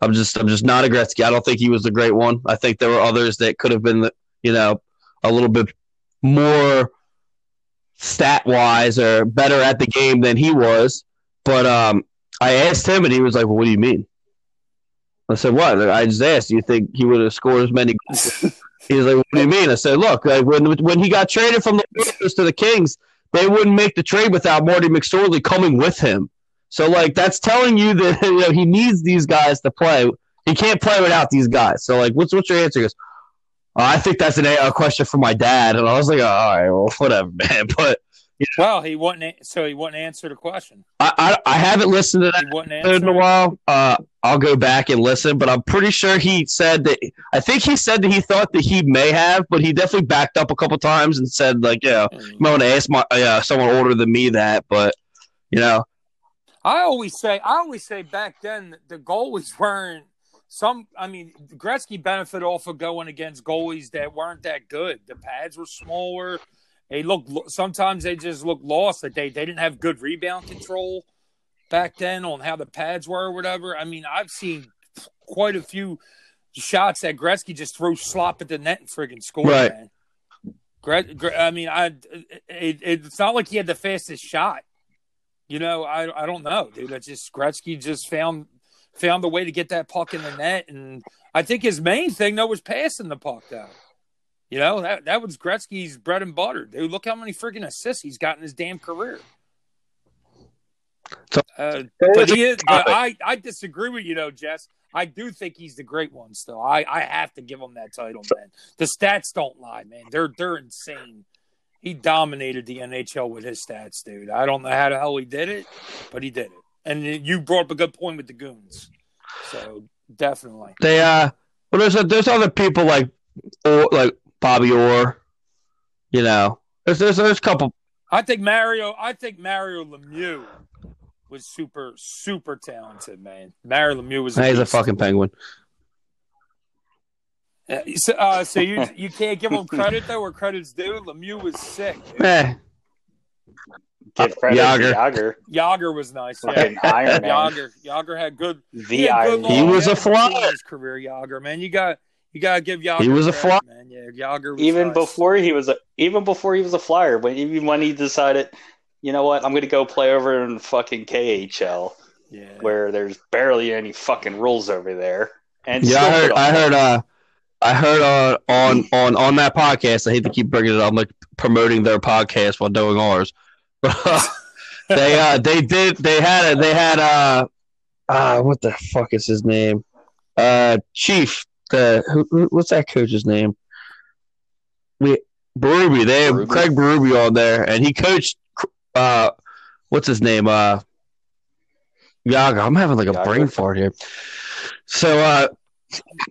Speaker 1: I'm just I'm just not a Gretzky I don't think he was the great one I think there were others that could have been you know a little bit more stat wise or better at the game than he was. But um, I asked him, and he was like, "Well, what do you mean?" I said, "What?" I just asked. Do you think he would have scored as many? goals? he was like, "What do you mean?" I said, "Look, like when when he got traded from the Oilers to the Kings, they wouldn't make the trade without Marty McSorley coming with him. So like that's telling you that you know he needs these guys to play. He can't play without these guys. So like, what's what's your answer? He goes, "Oh, I think that's an, a question for my dad, and I was like, oh, all right, well, whatever, man. But
Speaker 6: well, he wouldn't. So he wouldn't answer the question.
Speaker 1: I, I, I haven't listened to that
Speaker 6: He wouldn't
Speaker 1: episode in a while. Uh, I'll go back and listen, but I'm pretty sure he said that. I think he said that he thought that he may have, but he definitely backed up a couple times and said like, yeah, you might want to ask my uh, someone older than me that, but you know,
Speaker 6: I always say, I always say back then the goalies weren't some. I mean, Gretzky benefited off of going against goalies that weren't that good. The pads were smaller. They look sometimes they just look lost. That they they didn't have good rebound control back then on how the pads were or whatever. I mean, I've seen quite a few shots that Gretzky just threw slop at the net and friggin' scored.
Speaker 1: Right.
Speaker 6: Man. Gret, Gre- I mean, I it, it's not like he had the fastest shot. You know, I I don't know, dude. I just Gretzky just found found the way to get that puck in the net, and I think his main thing though was passing the puck though. You know that that was Gretzky's bread and butter, dude. Look how many freaking assists he's got in his damn career.
Speaker 1: So-
Speaker 6: Uh, but he is, but I I disagree with you though, Jess. I do think he's the great one still. I I have to give him that title, man. The stats don't lie, man. They're they're insane. He dominated the NHL with his stats, dude. I don't know how the hell he did it, but he did it. And you brought up a good point with the goons. So definitely.
Speaker 1: they uh, well, there's there's other people like or like Bobby Orr, you know, There's, there's, there's a couple.
Speaker 6: I think Mario. I think Mario Lemieux was super, super talented, man. Mario Lemieux was.
Speaker 1: He's a fucking penguin.
Speaker 6: Uh, So, uh, so you you can't give him credit though, where credit's due. Lemieux was sick. Dude.
Speaker 1: Eh,
Speaker 5: Give credit
Speaker 1: Jagr.
Speaker 5: to Jagr.
Speaker 6: Jagr was nice.
Speaker 5: Fucking
Speaker 6: Yeah.
Speaker 5: Iron Man.
Speaker 6: Jagr. Jagr had good.
Speaker 5: The
Speaker 6: he, had good
Speaker 1: He was a flyer.
Speaker 6: His career, Jagr, man. You got you got to give Jagr.
Speaker 1: He was a flyer.
Speaker 6: man. Yeah, Jagr. Was
Speaker 5: even
Speaker 6: nice.
Speaker 5: before he was a even before he was a flyer when even when he decided you know what i'm gonna go play over in fucking khl
Speaker 6: Yeah.
Speaker 5: where there's barely any fucking rules over there and
Speaker 1: Yeah, I heard. I heard. Uh, I heard uh, on on on that podcast. I hate to keep bringing it up, like promoting their podcast while doing ours. But they uh they did they had a, they had uh uh what the fuck is his name uh Chief the who, who- what's that coach's name we Berube they have
Speaker 5: Berube?
Speaker 1: Craig Berube on there and he coached uh what's his name uh Yaga I'm having like a
Speaker 5: Jagr?
Speaker 1: brain fart here so uh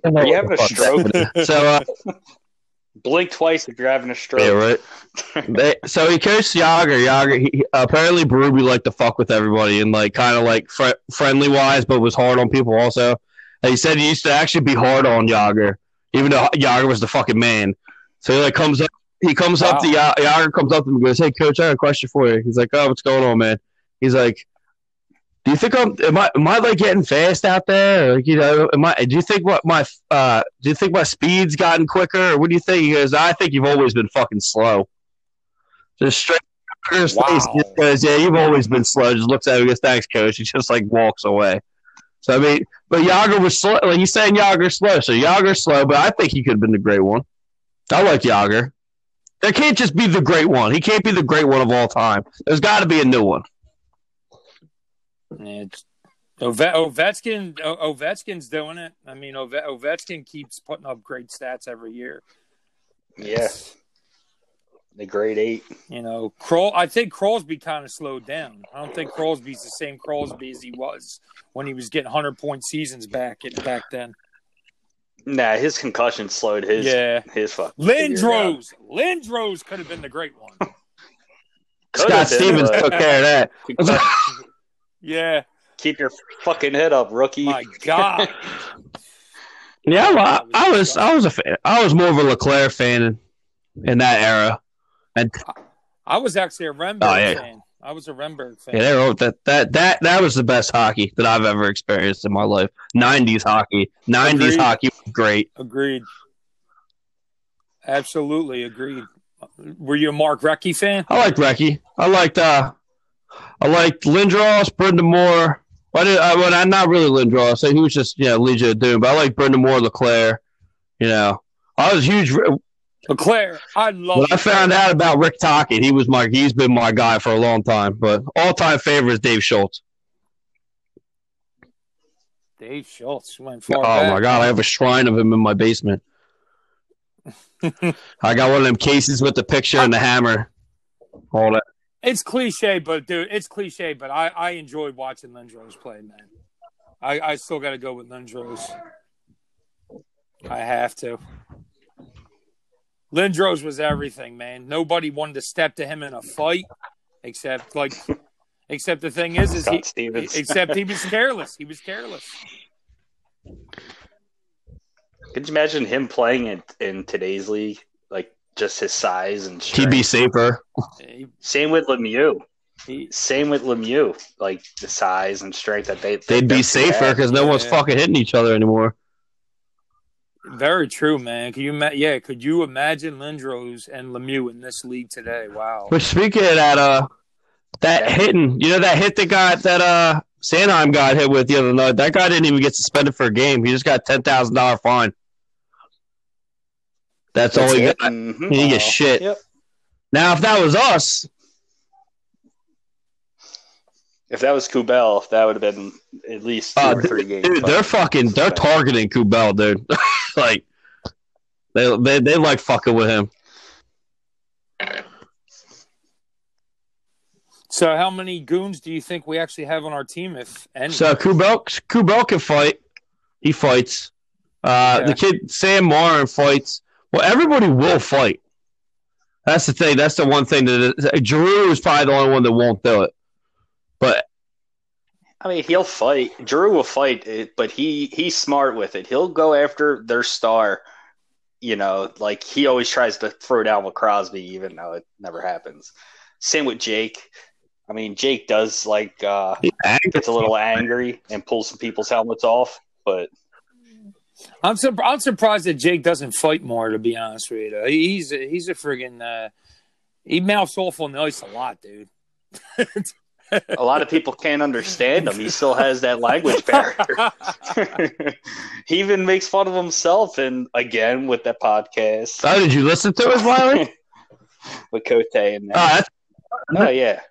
Speaker 5: Are you having a stroke?
Speaker 1: so uh
Speaker 5: blink twice if you're having a stroke
Speaker 1: yeah right they, so he coached Jagr. Jagr. He, he- apparently, Berube liked to fuck with everybody and like kind of like fr- friendly wise, but was hard on people also. And he said he used to actually be hard on Jagr, even though Jagr was the fucking man. So he like comes up. He comes up to Ya- Jagr. Comes up to him and goes, "Hey, coach, I got a question for you." He's like, "Oh, what's going on, man?" He's like. Do you think I'm am I am I like getting fast out there? Like, you know, am I? Do you think what my uh? Do you think my speed's gotten quicker? Or what do you think? He goes, I think you've always been fucking slow. Just straight his
Speaker 6: Wow.
Speaker 1: face. Just goes, yeah, you've always been slow. Just looks at him and goes, thanks, coach. He just like walks away. So I mean, but Jagr was slow. Like he's saying Jagr's slow. So Jagr's slow, but I think he could have been the great one. I like Jagr. There can't just be the great one. He can't be the great one of all time. There's got to be a new one.
Speaker 6: Yeah, it's- Ove- Ovechkin, O- Ovechkin's doing it. I mean, Ove- Ovechkin keeps putting up great stats every year.
Speaker 5: yeah the grade eight
Speaker 6: You know, Kroll. I think Crosby kind of slowed down. I don't think Crosby's the same Crosby as he was when he was getting hundred point seasons back back then.
Speaker 5: nah his concussion slowed his
Speaker 6: Yeah.
Speaker 5: his fucking figure out.
Speaker 6: Lindros, Lindros could have been the great one.
Speaker 1: Scott Stevens took care of that.
Speaker 6: Yeah,
Speaker 5: keep your fucking head up rookie
Speaker 6: my God.
Speaker 1: Yeah, well, I, I was I was a fan. I was more of a LeClair fan in, in that era. And
Speaker 6: I was actually a Renberg
Speaker 1: Oh, yeah.
Speaker 6: fan. I was a Renberg fan.
Speaker 1: yeah, they wrote that that that that was the best hockey that I've ever experienced in my life. Nineties hockey, nineties
Speaker 6: Agreed.
Speaker 1: hockey was great.
Speaker 6: Agreed. Absolutely agreed. Were you a Mark Recchi fan?
Speaker 1: I liked Recchi. I liked uh, I liked Lindros, Brind'Amour. I did, I, well, I'm not really Lindros. So he was just you know Legion of Doom. But I like Brendan Moore, LeClair. You know, I was huge.
Speaker 6: LeClair. I love.
Speaker 1: When I found out about Rick Tocchet, he was my he's been my guy for a long time. But all time favorite is Dave Schultz.
Speaker 6: Dave Schultz went
Speaker 1: Oh
Speaker 6: far back.
Speaker 1: my god, I have a shrine of him in my basement. I got one of them cases with the picture and the hammer. All that.
Speaker 6: It's cliche, but dude, it's cliche. But I I enjoyed watching Lindros play, man. I I still got to go with Lindros. I have to. Lindros was everything, man. Nobody wanted to step to him in a fight, except like, except the thing is, is he,
Speaker 5: Scott Stevens.
Speaker 6: except he was careless. He was careless.
Speaker 5: Could you imagine him playing in, in today's league? Like just his size and
Speaker 1: He'd be safer.
Speaker 5: Same with Lemieux.
Speaker 6: he,
Speaker 5: Same with Lemieux. Like the size and strength that they
Speaker 1: They'd be safer because no one's
Speaker 6: Yeah.
Speaker 1: fucking hitting each other anymore.
Speaker 6: very true, man. Could you ima- yeah? Could you imagine Lindros and Lemieux in this league today? Wow.
Speaker 1: But speaking of that, uh, that
Speaker 5: Yeah.
Speaker 1: hitting, you know, that hit that got that uh Sanheim got hit with the other night. That guy didn't even get suspended for a game. He just got ten thousand dollar fine. That's, all he
Speaker 5: it.
Speaker 1: got.
Speaker 5: Mhm.
Speaker 1: He didn't get shit.
Speaker 5: Yep.
Speaker 1: Now, if that was us,
Speaker 5: If that was Kubel, that would have been at least two
Speaker 1: uh,
Speaker 5: or three games.
Speaker 1: dude, they're fucking, they're targeting Kubel, dude. like, they, they they like fucking with him.
Speaker 6: So, how many goons do you think we actually have on our team? If any?
Speaker 1: So Kubel, Kubel can fight. He fights. Uh,
Speaker 6: Okay.
Speaker 1: The kid Sam Morin fights. Well, everybody will fight. That's the thing. That's the one thing that Drew is probably the only one that won't do it. But
Speaker 5: I mean, he'll fight. Drew will fight it, but he he's smart with it. He'll go after their star. You know, like he always tries to throw down with Crosby, even though it never happens. Same with Jake. I mean, Jake does like uh, gets a little angry and pulls some people's helmets off, but
Speaker 6: I'm sur- I'm surprised that Jake doesn't fight more. To be honest with you, he's a, he's a friggin' uh, he mouths off on the ice a lot, dude.
Speaker 5: a lot of people can't understand him. He still has that language barrier. he even makes fun of himself, and again with that podcast
Speaker 1: oh, did you listen to it, Wiley?
Speaker 5: with Cote and
Speaker 1: Oh, that's
Speaker 5: oh yeah.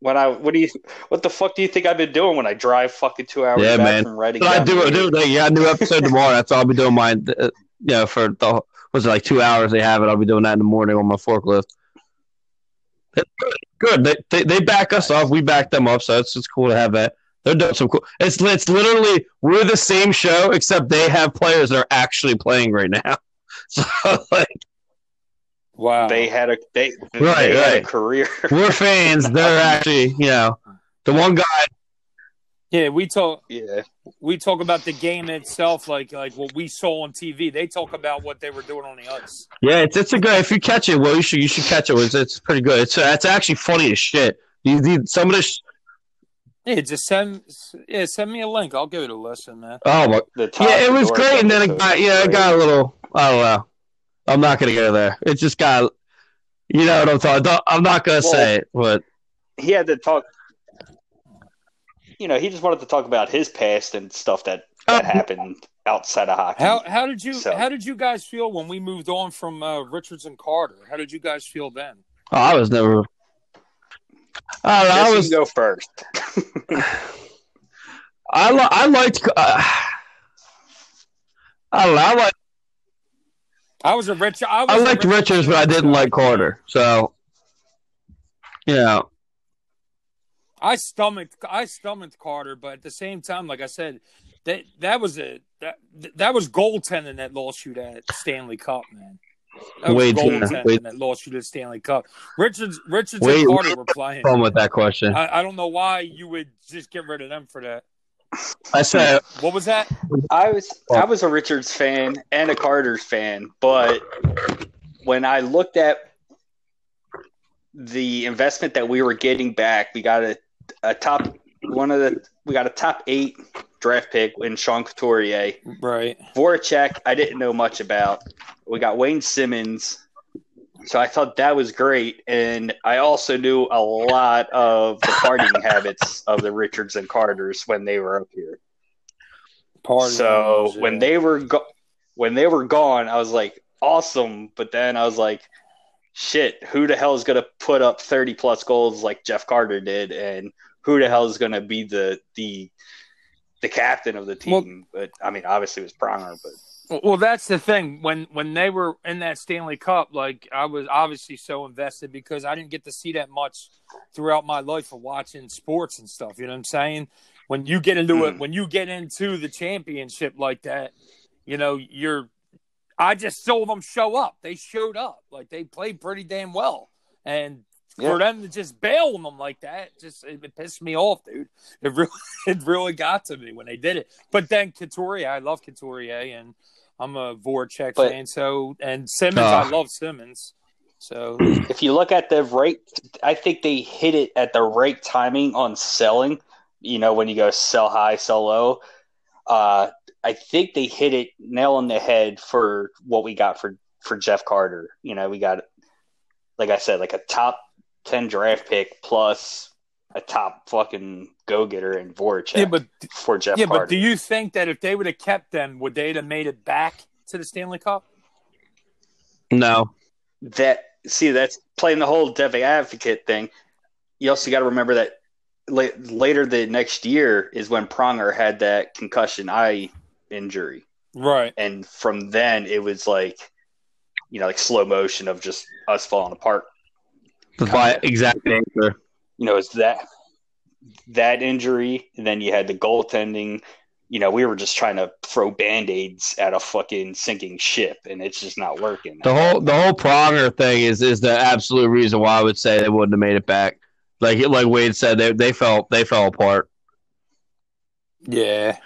Speaker 5: When I what do you what the fuck do you think I've been doing when I drive fucking two hours
Speaker 1: Yeah,
Speaker 5: back
Speaker 1: man.
Speaker 5: from?
Speaker 1: But I do
Speaker 5: to
Speaker 1: do yeah, new episode tomorrow. That's all I'll be doing. My uh, you know for the was it like two hours they have it. I'll be doing that in the morning on my forklift. Good. Good. They, they they back us off. We back them up. So it's it's cool to have that. They're doing some cool. It's it's literally we're the same show except they have players that are actually playing right now. So like
Speaker 6: Wow.
Speaker 5: They had a they,
Speaker 1: Right,
Speaker 5: they had a career.
Speaker 1: we're fans. They're actually you know the one guy.
Speaker 6: yeah, we talk
Speaker 5: yeah.
Speaker 6: we talk about the game itself, like like what we saw on TV. They talk about what they were doing on the ice.
Speaker 1: Yeah, it's it's a good. If you catch it, well, you should you should catch it. It's, it's pretty good. It's it's actually funny as shit. You, you, some of this.
Speaker 6: Yeah, just send yeah send me a link. I'll give it a listen, man.
Speaker 1: Oh my.
Speaker 5: The
Speaker 1: Yeah, it was
Speaker 5: door
Speaker 1: great, and then it got yeah, it got a little. Oh, I don't know. I'm not gonna go there. It just got. You know what I'm talking. don't- I'm not gonna
Speaker 5: Well,
Speaker 1: say it, but
Speaker 5: he had to talk. You know, he just wanted to talk about his past and stuff that that
Speaker 1: Oh.
Speaker 5: happened outside of hockey.
Speaker 6: How how did you
Speaker 5: So-
Speaker 6: how did you guys feel when we moved on from uh, Richards and Carter? How did you guys feel then?
Speaker 1: oh, I was never. I don't know. I
Speaker 5: Jesse,
Speaker 1: was.
Speaker 5: you go first.
Speaker 1: I li- I liked. Uh, I don't know. I like.
Speaker 6: I was a Rich. I, was
Speaker 1: I liked Richards, but I didn't like Carter. So. You know.
Speaker 6: I stomached I stomached Carter, but at the same time, like I said, that that was a that that was goaltending that lost you that Stanley Cup, man. That was
Speaker 1: Wait, yeah,
Speaker 6: goaltending
Speaker 1: wait.
Speaker 6: that lost you the Stanley Cup. Richards Richards
Speaker 1: Wait,
Speaker 6: and Carter were playing.
Speaker 1: Problem with that question.
Speaker 6: I, I don't know why you would just get rid of them for that.
Speaker 1: I said
Speaker 6: What was that?
Speaker 5: I was I was a Richards fan and a Carter's fan, but when I looked at the investment that we were getting back, we got a, a top one of the we got a top eight draft pick in Sean Couturier.
Speaker 6: Right.
Speaker 5: Voracek, I didn't know much about. We got Wayne Simmonds. So I thought that was great. And I also knew a lot of the partying habits of the Richards and Carters when they were up here.
Speaker 6: Party
Speaker 5: so
Speaker 6: animals,
Speaker 5: when they were go- when they were gone, I was like, awesome. But then I was like, shit, who the hell is gonna put up thirty plus goals like Jeff Carter did, and who the hell is gonna be the the the captain of the team? but I mean, obviously it was Pronger, but
Speaker 6: Well, that's the thing. When when they were in that Stanley Cup, like I was obviously so invested because I didn't get to see that much throughout my life of watching sports and stuff. You know what I'm saying? When you get into it,
Speaker 5: Mm.
Speaker 6: when you get into the championship like that, you know you're. I just saw them show up. They showed up. Like they played pretty damn well, and
Speaker 5: Yeah.
Speaker 6: for them to just bail on them like that, just it, it pissed me off, dude. It really, it really got to me when they did it. But then Couturier, I love Couturier, and I'm a Voracek
Speaker 5: But-
Speaker 6: fan. So and Simmonds,
Speaker 1: Ah.
Speaker 6: I love Simmonds. So
Speaker 5: if you look at the right, I think they hit it at the right timing on selling. You know, when you go sell high, sell low. Uh, I think they hit it nail on the head for what we got for for Jeff Carter. You know, we got, like I said, like a top ten draft pick plus a top fucking go getter in Voracek
Speaker 6: yeah, but
Speaker 5: for Jeff
Speaker 6: yeah,
Speaker 5: Carter.
Speaker 6: but do you think that if they would have kept them, would they have made it back to the Stanley Cup?
Speaker 1: no.
Speaker 5: that see that's playing the whole devil advocate thing. You also got to remember that la- later the next year is when Pronger had that concussion eye injury,
Speaker 6: Right.
Speaker 5: and from then it was like, you know, like slow motion of just us falling apart.
Speaker 1: That's my exact answer.
Speaker 5: You know, it's that that injury, and then you had the goaltending you know, we were just trying to throw band aids at a fucking sinking ship, and it's just not working.
Speaker 1: The whole the whole Pronger thing is is the absolute reason why I would say they wouldn't have made it back. Like like Wade said, they they fell they fell apart.
Speaker 6: Yeah,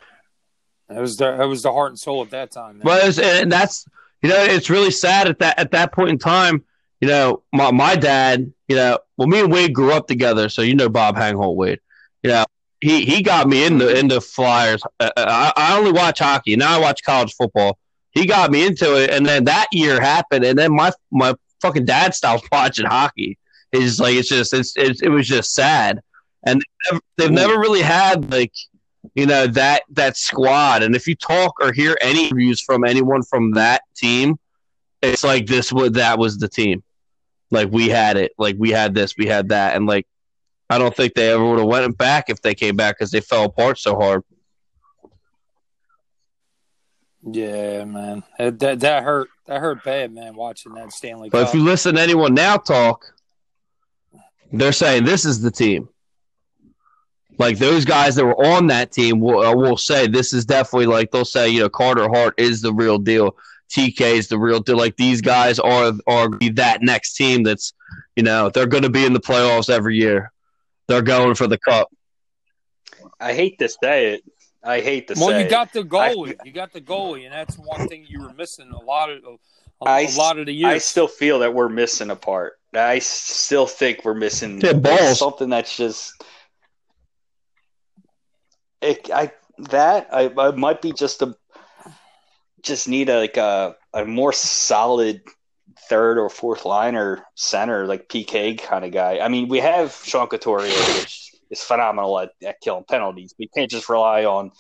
Speaker 6: that was the that was the heart and soul at that time. Man.
Speaker 1: But it's, and that's you know it's really sad at that at that point in time. You know, my my dad. You know, well, me and Wade grew up together, so you know Bob Hangholt Wade. You know, he he got me into into Flyers. Uh, I, I only watch hockey now. I watch college football. He got me into it, and then that year happened, and then my my fucking dad stopped watching hockey. It's like it's just it's, it's it was just sad, and they've never, they've never really had like you know that that squad. And if you talk or hear any reviews from anyone from that team, it's like this was that was the team. Like we had it, like we had this, we had that, and like I don't think they ever would have went back if they came back because they fell apart so hard.
Speaker 6: yeah, man, that, that that hurt. That hurt bad, man. Watching that Stanley Cup.
Speaker 1: But
Speaker 6: Cup.
Speaker 1: if you listen to anyone now talk, they're saying this is the team. Like those guys that were on that team will, uh, will say this is definitely like they'll say you know Carter Hart is the real deal. TK is the real deal. Like these guys are are be that next team that's you know they're going to be in the playoffs every year. They're going for the cup.
Speaker 5: I hate to say it. I hate to
Speaker 6: well,
Speaker 5: say
Speaker 6: you got the goalie. you got the goalie, and that's one thing you were missing a lot of a,
Speaker 5: I
Speaker 6: a lot of the years.
Speaker 5: I still feel that we're missing a part. I still think we're missing
Speaker 1: Yeah, balls.
Speaker 5: something that's just. It, I that I, I might be just a just need a, like a a more solid third or fourth liner center like PK kind of guy. I mean, we have Sean Couturier, which is phenomenal at, at killing penalties. We can't just rely on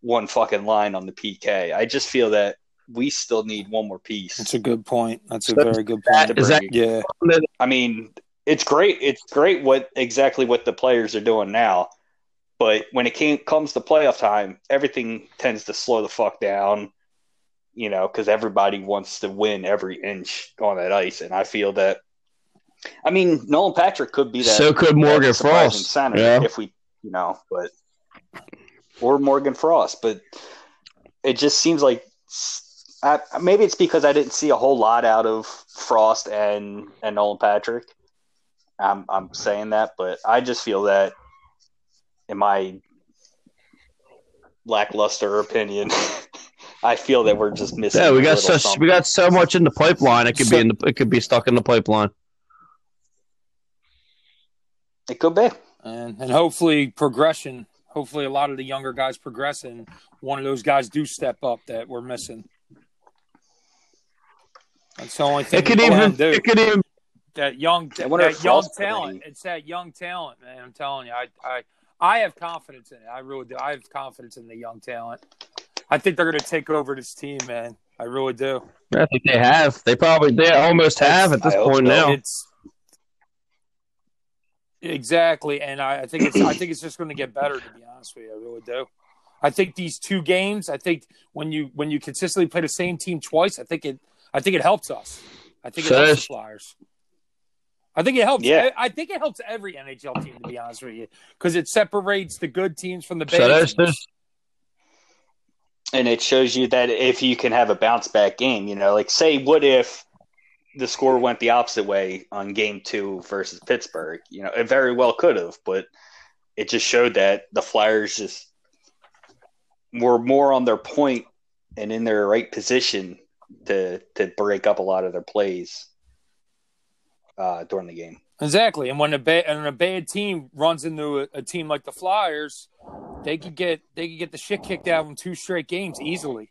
Speaker 5: one fucking line on the PK. I just feel that we still need one more piece.
Speaker 6: That's a good point. That's a
Speaker 1: So
Speaker 6: very good point.
Speaker 1: Is that-
Speaker 5: bring-
Speaker 6: Yeah,
Speaker 5: I mean, it's great. It's great what exactly what the players are doing now, but when it came, comes to playoff time, everything tends to slow the fuck down. You know, because everybody wants to win every inch on that ice, and I feel that. I mean, Nolan Patrick could be that.
Speaker 1: So could Morgan Frost.
Speaker 5: center
Speaker 1: Yeah.
Speaker 5: if we, you know, but or Morgan Frost, but it just seems like I, maybe it's because I didn't see a whole lot out of Frost and and Nolan Patrick. I'm I'm saying that, but I just feel that in my lackluster opinion, I feel that we're just missing.
Speaker 1: Yeah, we got
Speaker 5: little
Speaker 1: such we got so much in the pipeline. It could be in the it could be stuck in the pipeline.
Speaker 5: It could be.
Speaker 6: and and hopefully progression. Hopefully, a lot of the younger guys progress, and one of those guys do step up that we're missing. That's the only thing
Speaker 1: It could even
Speaker 6: do.
Speaker 1: it could even
Speaker 6: that young that young talent.
Speaker 5: any-
Speaker 6: It's that young talent, man. I'm telling you, I I I have confidence in it. I really do. I have confidence in the young talent. I think they're going to take over this team, man. I really do.
Speaker 1: I think they have. They probably they almost have at this
Speaker 5: I
Speaker 1: point now.
Speaker 6: It's exactly, and I, I think it's I think it's just going to get better. To be honest with you, I really do. I think these two games. I think when you when you consistently play the same team twice, I think it I think it helps us. I think it
Speaker 1: So
Speaker 6: helps the Flyers. I think it helps.
Speaker 5: Yeah.
Speaker 6: I, I think it helps every NHL team to be honest with you, because it separates the good teams from the bad
Speaker 1: So there's
Speaker 6: teams.
Speaker 1: there's
Speaker 5: and it shows you that if you can have a bounce back game, you know, like say, what if the score went the opposite way on game two versus Pittsburgh? You know, it very well could have, but it just showed that the Flyers just were more on their point and in their right position to to break up a lot of their plays uh, during the game.
Speaker 6: Exactly, and when a bad and a bad team runs into a, a team like the Flyers, they could get they could get the shit kicked out of them two straight games easily,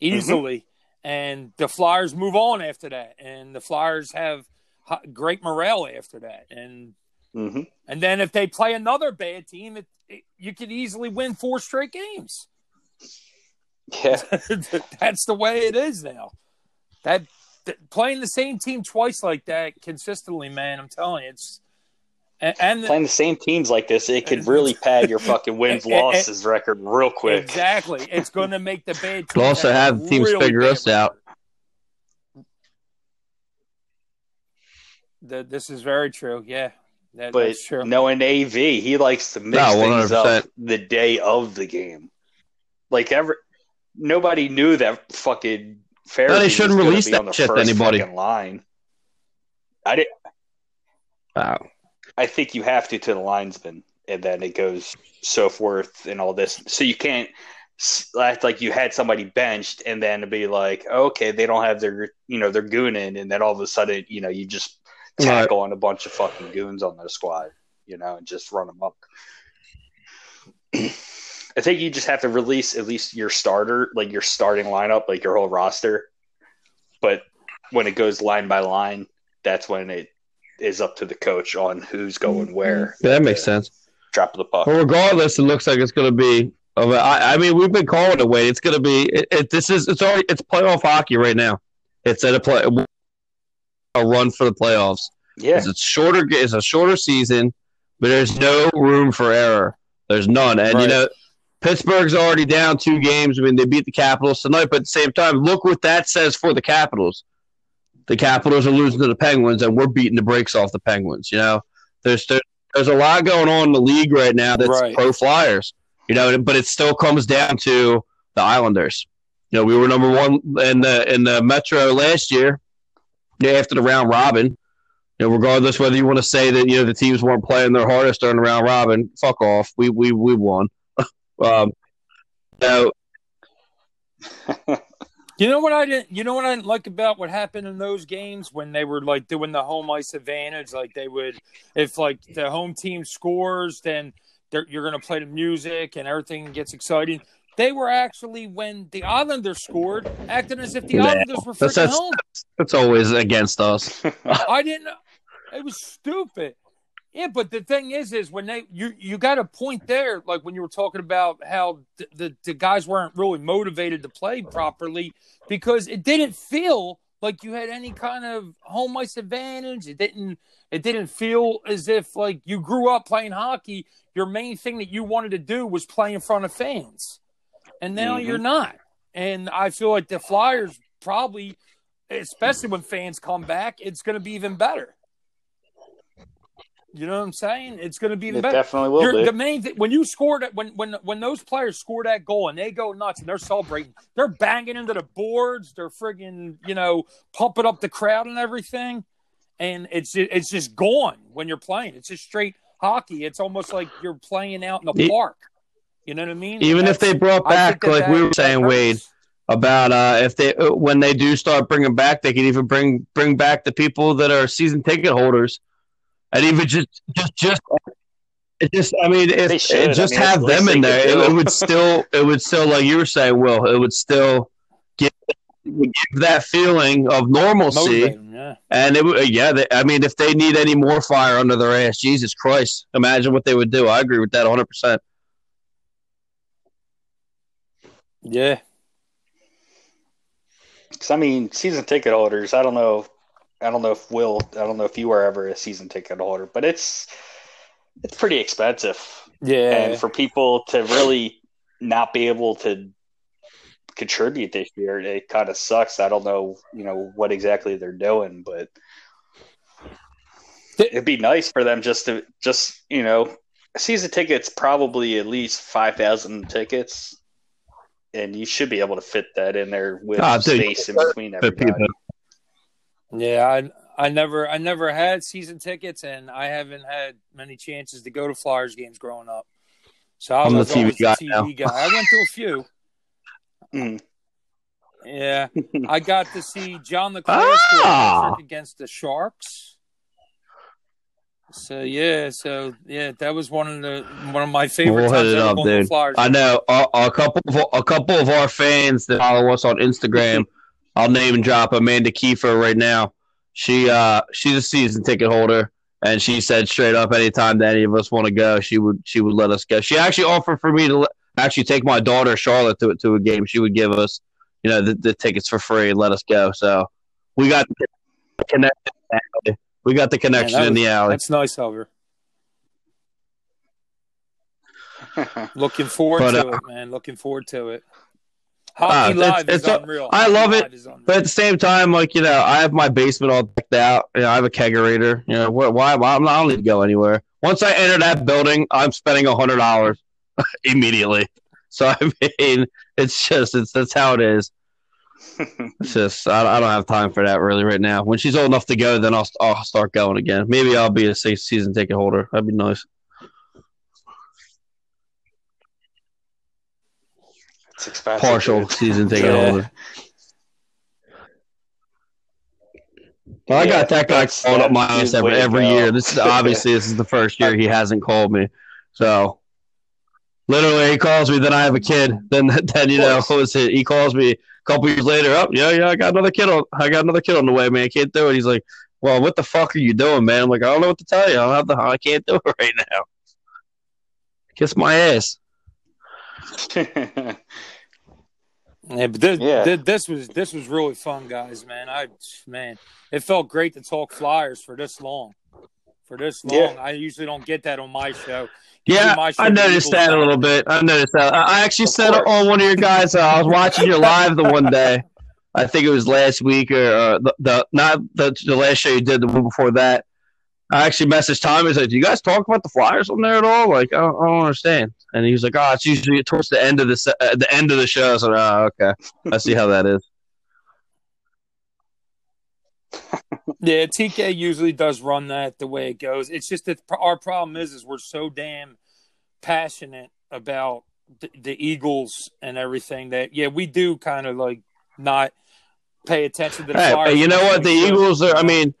Speaker 6: easily, and the Flyers move on after that, and the Flyers have great morale after that, and
Speaker 5: hmm
Speaker 6: and then if they play another bad team, it, it, you could easily win four straight games.
Speaker 5: Yeah,
Speaker 6: That's the way it is now. That, that playing the same team twice like that consistently, man, I'm telling you, it's and, and
Speaker 5: playing the same teams like this, it could really pad your fucking wins losses record real quick.
Speaker 6: Exactly. It's going to make the bad
Speaker 1: could also have the teams
Speaker 6: really
Speaker 1: figure
Speaker 6: bad
Speaker 1: us out.
Speaker 6: That this is very true. Yeah, that,
Speaker 5: But
Speaker 6: that's true.
Speaker 5: knowing AV, he likes to mix
Speaker 1: No,
Speaker 5: things up the day of the game. Like ever, nobody knew that fucking Fair.
Speaker 1: No, they shouldn't release that shit to anybody.
Speaker 5: fucking Line. I didn't.
Speaker 1: Wow.
Speaker 5: I think you have to to the linesman, and then it goes so forth and all this. So you can't act like you had somebody benched and then be like, okay, they don't have their, you know, their goon in, and then all of a sudden, you know, you just tackle on a bunch of fucking goons on their squad, you know, and just run them up. I think you just have to release at least your starter, like your starting lineup, like your whole roster. But when it goes line by line, that's when it is up to the coach on who's going mm-hmm. where.
Speaker 1: Yeah, that makes sense.
Speaker 5: Drop of the puck.
Speaker 1: Well, regardless, it looks like it's going to be. Of a, I, I mean, we've been calling it. Wait, it's going to be. It, it, this is. It's already. It's playoff hockey right now. It's at a play. A run for the playoffs.
Speaker 5: Yeah,
Speaker 1: It's shorter. It's a shorter season, but there's no room for error. There's none, and you know, Pittsburgh's already down two games. I mean, they beat the Capitals tonight, but at the same time, look what that says for the Capitals. The Capitals are losing to the Penguins, and we're beating the brakes off the Penguins. You know, there's there, there's a lot going on in the league right now that's
Speaker 6: Right.
Speaker 1: pro Flyers. You know, but it still comes down to the Islanders. You know, we were number one in the in the Metro last year. After the round robin. You know, regardless whether you want to say that you know the teams weren't playing their hardest during the round robin, fuck off. We we we won. um, so
Speaker 6: You know what I didn't. You know what I didn't like about what happened in those games when they were like doing the home ice advantage. Like they would, if like the home team scores, then they're, you're going to play the music and everything gets exciting. They were actually when the Islanders scored, acting as if the
Speaker 1: Nah,
Speaker 6: Islanders were
Speaker 1: that's-
Speaker 6: freaking
Speaker 1: that's-
Speaker 6: home.
Speaker 1: it's always against us.
Speaker 6: I didn't. It was stupid. Yeah, but the thing is, is when they you you got a point there, like when you were talking about how the, the the guys weren't really motivated to play properly because it didn't feel like you had any kind of home ice advantage. It didn't. It didn't feel as if like you grew up playing hockey. Your main thing that you wanted to do was play in front of fans, and now
Speaker 5: Mhm.
Speaker 6: you're not. And I feel like the Flyers probably, especially when fans come back, it's going to be even better. You know what I'm saying? It's going to be even
Speaker 5: it
Speaker 6: better.
Speaker 5: definitely will
Speaker 6: You're-
Speaker 5: be.
Speaker 6: the main thing when you scored it when when when those players score that goal and they go nuts and they're celebrating, they're banging into the boards, they're friggin' you know pumping up the crowd and everything, and it's it's just gone when you're playing. It's just straight hockey. It's almost like you're playing out in the park. You know what I mean?
Speaker 1: Even if they brought back,
Speaker 6: that
Speaker 1: like we were saying,
Speaker 6: hurts.
Speaker 1: Wade, about uh, if they uh, when they do start bringing back, they can even bring bring back the people that are season ticket holders, and even just just just it just I mean if it just
Speaker 5: I mean,
Speaker 1: have them in there, it, it would still it would still like you were saying, Will, it would still give, give that feeling of normalcy.
Speaker 6: Motivate 'em, yeah.
Speaker 1: And it would, uh, yeah, they, I mean, if they need any more fire under their ass, Jesus Christ, imagine what they would do. I agree with that 100. percent
Speaker 6: Yeah.
Speaker 5: Because I mean, season ticket holders. I don't know. I don't know if Will. I don't know if you were ever a season ticket holder, but it's it's pretty expensive.
Speaker 6: Yeah.
Speaker 5: And for people to really not be able to contribute this year, it kind of sucks. I don't know, you know, what exactly they're doing, but it'd be nice for them just to just you know, season tickets probably at least five thousand tickets. And you should be able to fit that in there with
Speaker 1: dude,
Speaker 5: space in between
Speaker 1: But
Speaker 5: everybody.
Speaker 1: people,
Speaker 6: Yeah, I I never I never had season tickets, and I haven't had many chances to go to Flyers games growing up. So I
Speaker 1: I'm the TV guy
Speaker 6: the. TV guy. I went to a few.
Speaker 5: Mm.
Speaker 6: Yeah, I got to see John the
Speaker 1: Ah!
Speaker 6: against the Sharks. So yeah, so yeah, that was one of the one of my favorite
Speaker 1: We'll
Speaker 6: times
Speaker 1: up, dude.
Speaker 6: Flyers.
Speaker 1: I know a, a couple of a couple of our fans that follow us on Instagram. I'll name and drop Amanda Kiefer right now. She uh she's a season ticket holder, and she said straight up, anytime that any of us want to go, she would she would let us go. She actually offered for me to let, actually take my daughter Charlotte to to a game. She would give us you know the, the tickets for free and let us go. So we got the connection. We got the connection
Speaker 6: that
Speaker 1: in
Speaker 6: was-
Speaker 1: the alley.
Speaker 6: That's nice of her. Looking forward
Speaker 1: But,
Speaker 6: to
Speaker 1: uh,
Speaker 6: it, man. Looking forward to it.
Speaker 1: Uh,
Speaker 6: Hockey
Speaker 1: it's-
Speaker 6: live
Speaker 1: it's
Speaker 6: is
Speaker 1: a-
Speaker 6: unreal.
Speaker 1: I
Speaker 6: Hockey
Speaker 1: love it,
Speaker 6: Live is unreal.
Speaker 1: But at the same time, like you know, I have my basement all decked out. You know, I have a kegerator. You know, why? Why? why I'm not, I don't need to go anywhere. Once I enter that building, I'm spending a hundred dollars immediately. So I mean, it's just it's that's how it is. It's just I, I don't have time for that really right now. When she's old enough to go, then I'll I'll start going again. Maybe I'll be a season ticket holder. That'd be nice.
Speaker 5: It's expensive.
Speaker 1: Partial
Speaker 5: dude.
Speaker 1: season ticket
Speaker 6: Yeah.
Speaker 1: holder. Well, I
Speaker 5: Yeah,
Speaker 1: got that guy calling up my ass every, every year. This is obviously this is the first year he hasn't called me. So literally, he calls me. Then I have a kid. Then then you know what was it? He calls me a couple years later. Oh yeah, yeah, I got another kid on. I got another kid on the way, man. I can't do it. He's like, well, what the fuck are you doing, man? I'm like, I don't know what to tell you. I don't have the. I can't do it right now. Kiss my ass.
Speaker 6: Yeah, but this,
Speaker 5: Yeah.
Speaker 6: thi- this was this was really fun, guys. Man, I man, it felt great to talk Flyers for this long. For this long,
Speaker 5: Yeah.
Speaker 6: I usually don't get that on my show. Usually
Speaker 1: Yeah,
Speaker 6: my show
Speaker 1: I noticed
Speaker 6: equals
Speaker 1: that a little bit. I noticed that. I I actually
Speaker 5: Of
Speaker 1: said
Speaker 5: course.
Speaker 1: on one of your guys. Uh, I was watching your live the one day. I think it was last week or uh, the, the not the, the last show you did, the one before that. I actually messaged Tommy and said, "Do you guys talk about the Flyers on there at all?" Like, I don't, I don't understand. And he was like, "Oh, it's usually towards the end of the se- uh, the end of the show." So, oh, okay, I see how that is.
Speaker 6: Yeah, TK usually does run that the way it goes. It's just that our problem is, is we're so damn passionate about the, the Eagles and everything that yeah, we do kind of like not pay attention to the
Speaker 1: Hey, you know what? The. Eagles are. I mean,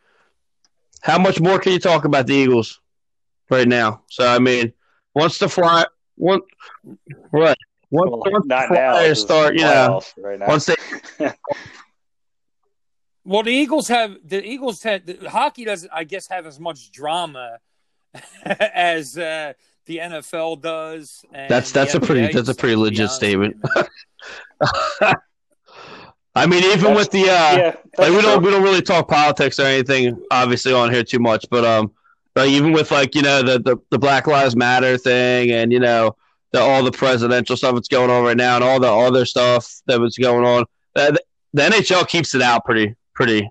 Speaker 1: how much more can you talk about the Eagles right now? So I mean, once the fly, one, right, once,
Speaker 5: Well,
Speaker 1: once the
Speaker 5: not now.
Speaker 1: Flyers start,
Speaker 5: the
Speaker 1: you know,
Speaker 5: right now.
Speaker 1: once they
Speaker 6: Well, the Eagles have the Eagles had the, hockey doesn't, I guess, have as much drama as uh, the NFL does. And
Speaker 1: That's that's a pretty that's a pretty legit statement. I mean, even
Speaker 5: That's-
Speaker 1: with the uh,
Speaker 5: yeah,
Speaker 1: like
Speaker 5: that's
Speaker 1: we don't
Speaker 5: true.
Speaker 1: we don't really talk politics or anything obviously on here too much, but um, but even with like you know the the, the Black Lives Matter thing and you know the all the presidential stuff that's going on right now and all the other stuff that was going on, the, the NHL keeps it out pretty pretty.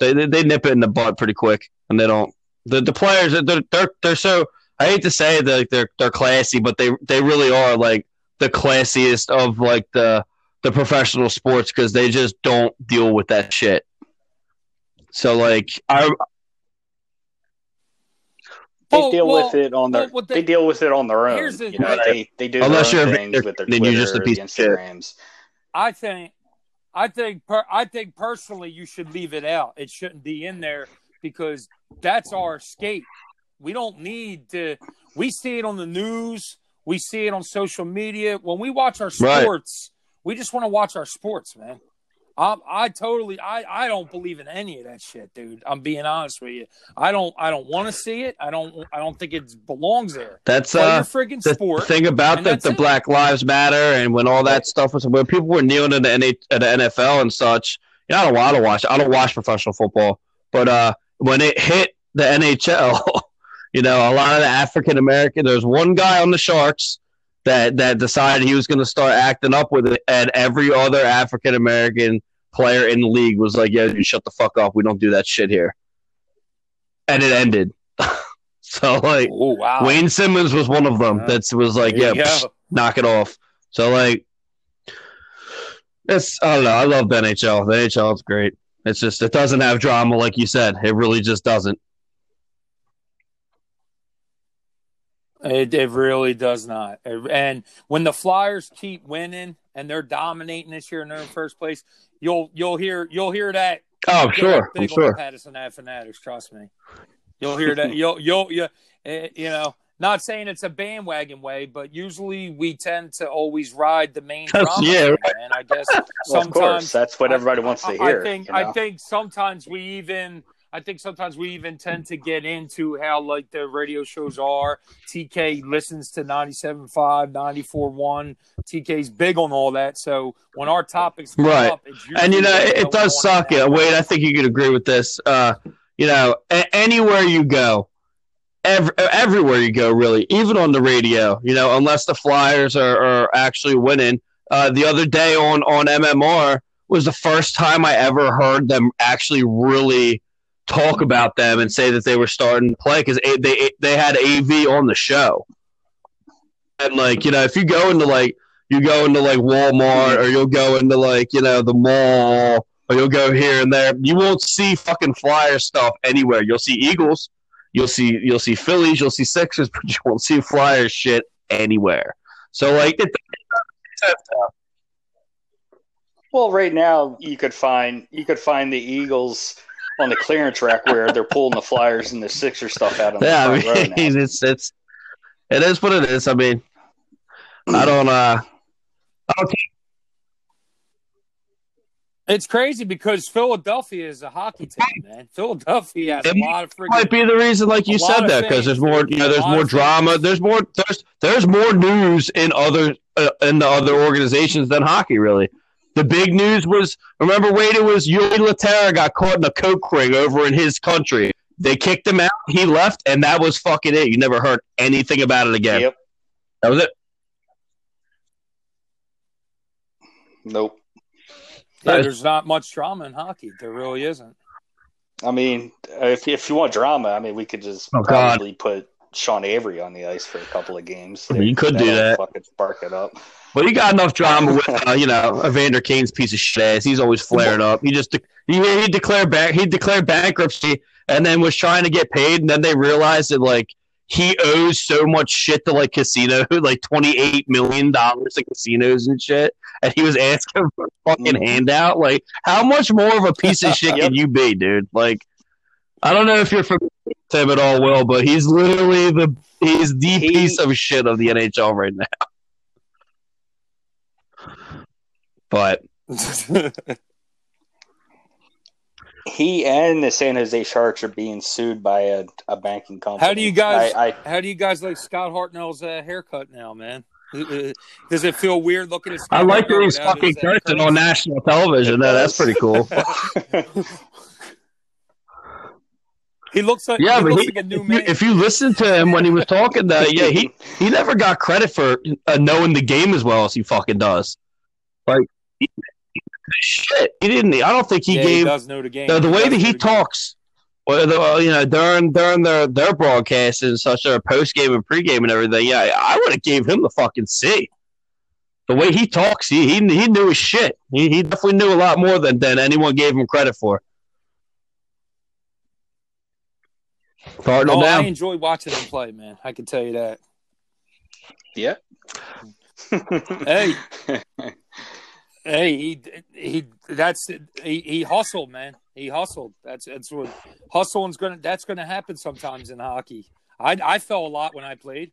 Speaker 1: They, they they nip it in the bud pretty quick, and they don't. The the players they're they're they're so. I hate to say it, they're they're they're classy, but they they really are like the classiest of like the the professional sports because they just don't deal with that shit. So like I
Speaker 5: They oh,
Speaker 6: Well,
Speaker 5: deal
Speaker 6: well,
Speaker 5: with it on their.
Speaker 6: Oh, well, what
Speaker 5: they,
Speaker 6: they-
Speaker 5: deal with it on their own.
Speaker 6: The-
Speaker 5: you know, they they do
Speaker 1: Unless
Speaker 5: their
Speaker 1: you're
Speaker 5: own things with their
Speaker 1: then
Speaker 5: Twitter,
Speaker 1: you're just a piece
Speaker 5: the
Speaker 1: of.
Speaker 5: Instagrams.
Speaker 6: I think, I think, per, I think personally, you should leave it out. It shouldn't be in there because that's our escape. We don't need to. We see it on the news. We see it on social media. When we watch our
Speaker 1: Right.
Speaker 6: sports, we just want to watch our sports, man. I, I totally, I, I don't believe in any of that shit, dude. I'm being honest with you. I don't, I don't want to see it. I don't, I don't think it belongs there.
Speaker 1: that's
Speaker 6: Play
Speaker 1: uh
Speaker 6: friggin'
Speaker 1: the
Speaker 6: sport.
Speaker 1: thing about
Speaker 6: and
Speaker 1: the,
Speaker 6: it.
Speaker 1: Black Lives Matter and when all that stuff was when people were kneeling in the, NH, at the NFL and such. You know, I don't want to watch. I don't watch professional football, but uh, when it hit the NHL, you know, a lot of the African American. There's one guy on the Sharks that that decided he was going to start acting up with it, and every other African American player in the league was like, "Yeah, you shut the fuck up. We don't do that shit here." And it ended. so like,
Speaker 6: Oh wow,
Speaker 1: Wayne Simmons was one of them
Speaker 6: Uh,
Speaker 1: that was like, yeah,
Speaker 6: There you go.
Speaker 1: psh, knock it off. So like, it's I don't know. I love the NHL. The NHL is great. It's just it doesn't have drama like you said. It really just doesn't.
Speaker 6: It, it really does not. And when the Flyers keep winning and they're dominating this year and they're in first place, you'll you'll hear you'll hear that.
Speaker 1: Oh,
Speaker 6: get
Speaker 1: sure, I'm sure.
Speaker 6: Passyunk Ave fanatics. Trust me, you'll hear that. You'll you'll you eh, you know. Not saying it's a bandwagon way, but usually we tend to always ride the main drama.
Speaker 1: yeah,
Speaker 6: train, And I guess
Speaker 5: Well, of course,
Speaker 6: sometimes
Speaker 5: that's what everybody wants to hear.
Speaker 6: I think
Speaker 5: you know?
Speaker 6: I think sometimes we even I think sometimes we even tend to get into how like the radio shows are. TK listens to 97.5, 94.1. TK's big on all that. So when our topics come
Speaker 1: Right.
Speaker 6: up, it's
Speaker 1: And you know, it, it does suck. Yeah, Wade. I think you could agree with this. Uh, you know, a- anywhere you go, every, everywhere you go, really, even on the radio, you know, unless the Flyers are, are actually winning. Uh, the other day on on MMR was the first time I ever heard them actually really talk about them and say that they were starting to play because they they had AV on the show. And like you know, if you go into like you go into like Walmart or you'll go into like you know the mall or you'll go here and there. You won't see fucking flyer stuff anywhere. You'll see Eagles, you'll see you'll see Phillies, you'll see Sixers, but you won't see flyer shit anywhere. So like it,
Speaker 5: Well, right now you could find you could find the Eagles on the clearance rack where they're pulling the Flyers and the Sixer stuff out on
Speaker 1: yeah, I
Speaker 5: the front
Speaker 1: mean it's it's it is what it is. I mean, I don't uh, I don't
Speaker 6: It's crazy because Philadelphia is a hockey team, man. Philadelphia has
Speaker 1: It
Speaker 6: a lot of freaking.
Speaker 1: might be the reason, like you said, that because there's more, you know, there's more drama.
Speaker 6: things.
Speaker 1: There's more, there's there's more news in other uh, in the other organizations than hockey. Really, the big news was remember Wade. It was Yuri Laterra got caught in a coke ring over in his country. They kicked him out. He left, and that was fucking it. You never heard anything about it again.
Speaker 5: Yep.
Speaker 1: That was it.
Speaker 5: Nope.
Speaker 6: Yeah, there's not much drama in hockey. There really isn't.
Speaker 5: I mean, if if you want drama, I mean, we could just
Speaker 1: Oh, God.
Speaker 5: put Sean Avery on the ice for a couple of games.
Speaker 1: Mean, you could do
Speaker 5: That'll. Fucking spark it up.
Speaker 1: But he got enough drama with, uh, you know, Evander Kane's piece of shit ass. He's always flaring up. He just he, he declared back he declared bankruptcy and then was trying to get paid, and then they realized that like he owes so much shit to like casino, like twenty eight million dollars to casinos and shit, and he was asking for a fucking
Speaker 5: Mhm.
Speaker 1: handout. Like, how much more of a piece of shit can you be, dude? Like, I don't know if you're familiar with him at all, Will, but he's literally the he's the
Speaker 5: He-
Speaker 1: piece of shit of the NHL right now. But
Speaker 5: He and the San Jose Sharks are being sued by a, a banking company.
Speaker 6: How do you guys?
Speaker 5: I, I,
Speaker 6: how do you guys like Scott Hartnell's uh, haircut now, man? Does it feel weird looking at? Scott
Speaker 1: I like that
Speaker 6: Hartnell
Speaker 1: he's fucking
Speaker 6: his,
Speaker 1: cursing on national television. No, that's pretty cool.
Speaker 6: He looks like
Speaker 1: Yeah,
Speaker 6: he
Speaker 1: but he,
Speaker 6: like a new
Speaker 1: if, you,
Speaker 6: man.
Speaker 1: if you listen to him when he was talking, that yeah, he he never got credit for uh, knowing the game as well as he fucking does. Like he, shit, he didn't. I don't think he
Speaker 6: yeah, he
Speaker 1: gave
Speaker 6: does know the game.
Speaker 1: the, the way that he talks. Well, the, uh, you know, during during their their broadcasts and such, their post game and pre game and everything. Yeah, I would have gave him the fucking C. The way he talks, he he, he knew his shit. He, he definitely knew a lot more than, than anyone gave him credit for. Cardinal
Speaker 6: Oh, I enjoy watching him play, man. I can tell you that.
Speaker 5: yeah.
Speaker 6: Hey, hey, he he that's he, he hustled, man. He hustled. That's that's what hustling's gonna that's gonna happen sometimes in hockey. I I fell a lot when I played.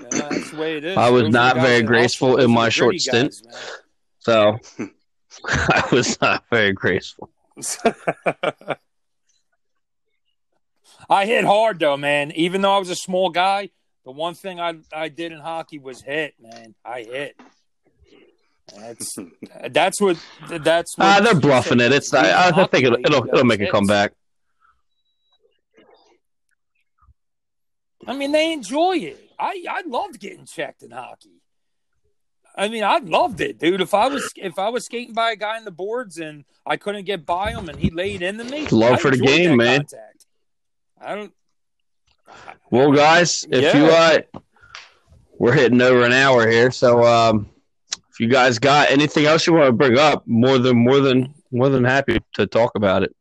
Speaker 6: Yeah, that's the way it is.
Speaker 1: I was
Speaker 6: Those
Speaker 1: not very graceful in my short
Speaker 6: gritty
Speaker 1: stint.
Speaker 6: guys,
Speaker 1: So I was not very graceful.
Speaker 6: Man. I hit hard though, man. Even though I was a small guy, the one thing I I did in hockey was hit, man. I hit. That's that's what that's what
Speaker 1: Ah, they're bluffing it. It's I, I think it'll it'll, it'll make a comeback.
Speaker 6: I mean, they enjoy it. I I loved getting checked in hockey. I mean, I loved it, dude. If I was if I was skating by a guy in the boards and I couldn't get by him and he laid into me,
Speaker 1: Love
Speaker 6: I
Speaker 1: for the game, man.
Speaker 6: Contact. I don't.
Speaker 1: Well, guys, if
Speaker 6: Yeah.
Speaker 1: you uh, we're hitting over an hour here, so um, if you guys got anything else you want to bring up, more than more than more than happy to talk about it.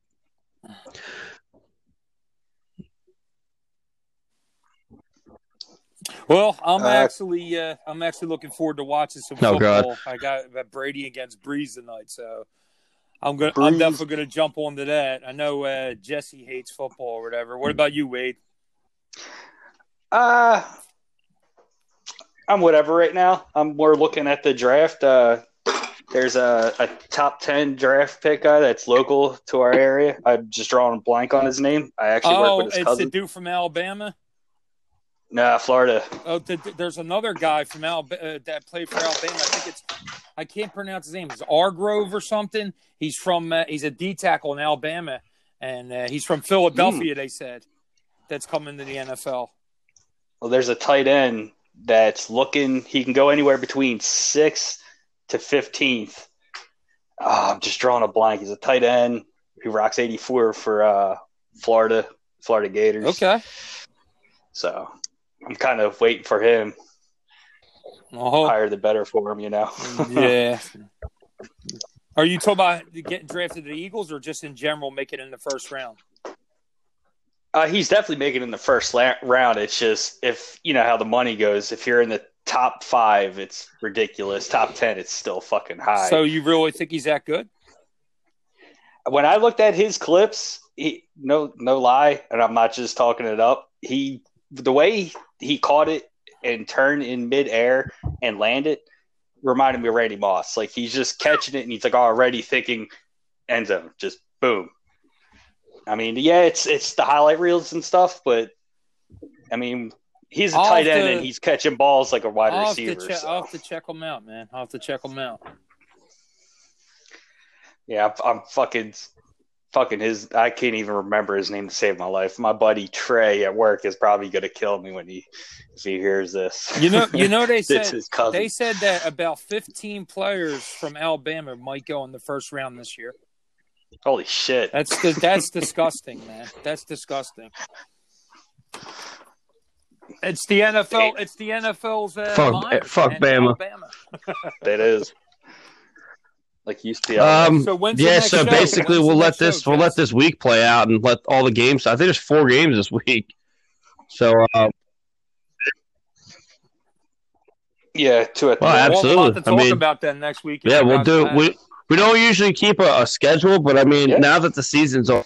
Speaker 6: Well, I'm
Speaker 5: Uh,
Speaker 6: actually uh, I'm actually looking forward to watching some
Speaker 1: Oh, God.
Speaker 6: football. I got got Brady against Brees tonight, so I'm gonna I'm definitely gonna jump onto that. I know uh, Jesse hates football or whatever. What about you, Wade?
Speaker 5: Uh, I'm whatever right now. I'm more looking at the draft. Uh, there's a, a top 10 draft pick guy that's local to our area. I'm just drawing a blank on his name. I actually
Speaker 6: Oh,
Speaker 5: work with his
Speaker 6: it's
Speaker 5: his
Speaker 6: the
Speaker 5: cousin.
Speaker 6: dude from Alabama.
Speaker 5: Nah, Florida.
Speaker 6: Oh, th- th- there's another guy from Alabama uh, that played for Alabama. I think it's I can't pronounce his name. It's Argrove or something. He's from uh, he's a D tackle in Alabama, and uh, he's from Philadelphia. They said that's coming to the NFL.
Speaker 5: Well, there's a tight end that's looking. He can go anywhere between sixth to fifteenth. Oh, I'm just drawing a blank. He's a tight end who rocks 84 for uh, Florida, Florida Gators.
Speaker 6: Okay.
Speaker 5: So I'm kind of waiting for him.
Speaker 6: Oh,
Speaker 5: higher the better for him. You know.
Speaker 6: yeah. Are you talking about getting drafted to the Eagles or just in general making it in the first round?
Speaker 5: Uh, he's definitely making it in the first la- round. It's just if you know how the money goes. If you're in the top five, it's ridiculous. Top ten, it's still fucking high.
Speaker 6: So you really think he's that good?
Speaker 5: when I looked at his clips, he no no lie, and I'm not just talking it up. He the way he caught it and turn in midair and land it reminded me of Randy Moss. Like he's just catching it and he's like already thinking end zone, just boom. I mean, yeah, it's it's the highlight reels and stuff, but I mean, he's a
Speaker 6: I'll
Speaker 5: tight end
Speaker 6: to-
Speaker 5: and he's catching balls like a wide
Speaker 6: I'll have,
Speaker 5: receiver.
Speaker 6: check,
Speaker 5: so.
Speaker 6: I'll have to check him out, man. I'll have to check him out.
Speaker 5: Yeah, I'm, I'm fucking, fucking his. I can't even remember his name to save my life. My buddy Trey at work is probably gonna kill me when he if he hears this.
Speaker 6: You know, you know they said
Speaker 5: his
Speaker 6: they said that about 15 players from Alabama might go in the first round this year.
Speaker 5: Holy shit!
Speaker 6: That's the, that's disgusting, man. That's disgusting. It's the NFL. It's the NFL's uh,
Speaker 1: Fuck-
Speaker 6: virus,
Speaker 1: fuck
Speaker 6: man.
Speaker 1: Bama.
Speaker 6: Alabama.
Speaker 5: That is like UCLA.
Speaker 1: Um,
Speaker 6: So when's the
Speaker 1: yeah,
Speaker 6: next
Speaker 1: so
Speaker 6: show?
Speaker 1: basically
Speaker 6: When's
Speaker 1: we'll let this
Speaker 6: show,
Speaker 1: we'll
Speaker 6: Jess?
Speaker 1: let this week play out and let all the games. I think there's four games this week. So uh,
Speaker 5: yeah, two at the
Speaker 1: Well, absolutely.
Speaker 6: We'll have to
Speaker 1: I mean,
Speaker 6: about that next week.
Speaker 1: yeah, we'll do.
Speaker 6: About
Speaker 1: We we don't usually keep a, a schedule, but I mean,
Speaker 5: Yeah.
Speaker 1: now that the season's on,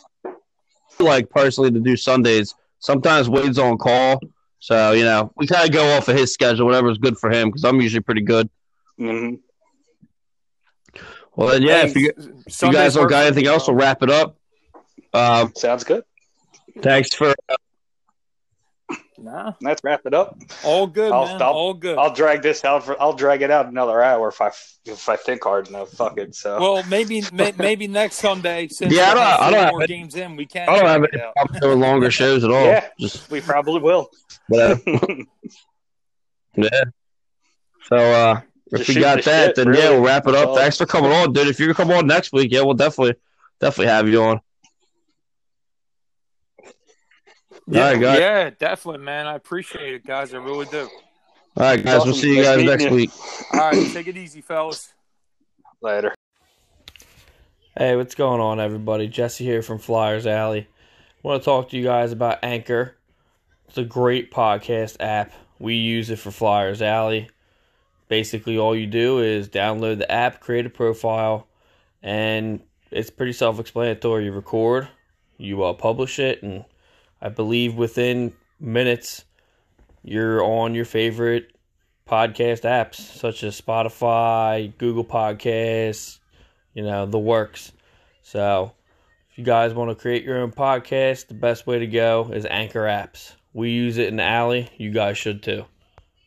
Speaker 1: like personally to do Sundays. Sometimes Wade's on call, so you know we kind of go off of his schedule, whatever's good for him, because I'm usually pretty good.
Speaker 5: Mhm.
Speaker 1: Well, then, yeah, if you, if you guys don't
Speaker 6: work
Speaker 1: got anything else, we'll wrap it up. Um,
Speaker 5: Sounds good.
Speaker 1: thanks for
Speaker 6: Nah,
Speaker 5: Let's wrap it up.
Speaker 6: all good,
Speaker 5: I'll
Speaker 6: man.
Speaker 5: stop.
Speaker 6: All good.
Speaker 5: I'll drag this out for. I'll drag it out another hour if I if I think hard enough. Fuck it. So
Speaker 6: well, maybe may, maybe next Sunday. Since
Speaker 1: Yeah, I don't-
Speaker 6: have
Speaker 1: I don't
Speaker 6: four
Speaker 1: have
Speaker 6: more
Speaker 1: it.
Speaker 6: games in. We can't.
Speaker 1: I don't have any
Speaker 6: it out.
Speaker 1: problem doing longer shows at all.
Speaker 5: Yeah.
Speaker 1: Just
Speaker 5: we probably will.
Speaker 1: whatever. yeah. So uh if
Speaker 5: Just
Speaker 1: we got
Speaker 5: the
Speaker 1: that,
Speaker 5: shit,
Speaker 1: then
Speaker 5: really.
Speaker 1: yeah, we'll wrap it up.
Speaker 5: all.
Speaker 1: Thanks for coming on, dude. If you can come on next week, yeah, we'll definitely definitely have you on.
Speaker 6: Yeah,
Speaker 1: All right, guys.
Speaker 6: yeah, definitely, man. I appreciate it, guys. I really do.
Speaker 1: All right, guys. We'll see you guys
Speaker 5: meeting
Speaker 1: next
Speaker 5: you.
Speaker 1: week.
Speaker 6: All right, take it easy, fellas.
Speaker 5: Later.
Speaker 2: Hey, what's going on, everybody? Jesse here from Flyers Alley. I want to talk to you guys about Anchor. It's a great podcast app. We use it for Flyers Alley. Basically, all you do is download the app, create a profile, and it's pretty self explanatory. You record, you uh, publish it, and I believe within minutes, you're on your favorite podcast apps such as Spotify, Google Podcasts, you know, the works. So, if you guys want to create your own podcast, the best way to go is Anchor Apps. We use it in the alley. You guys should too.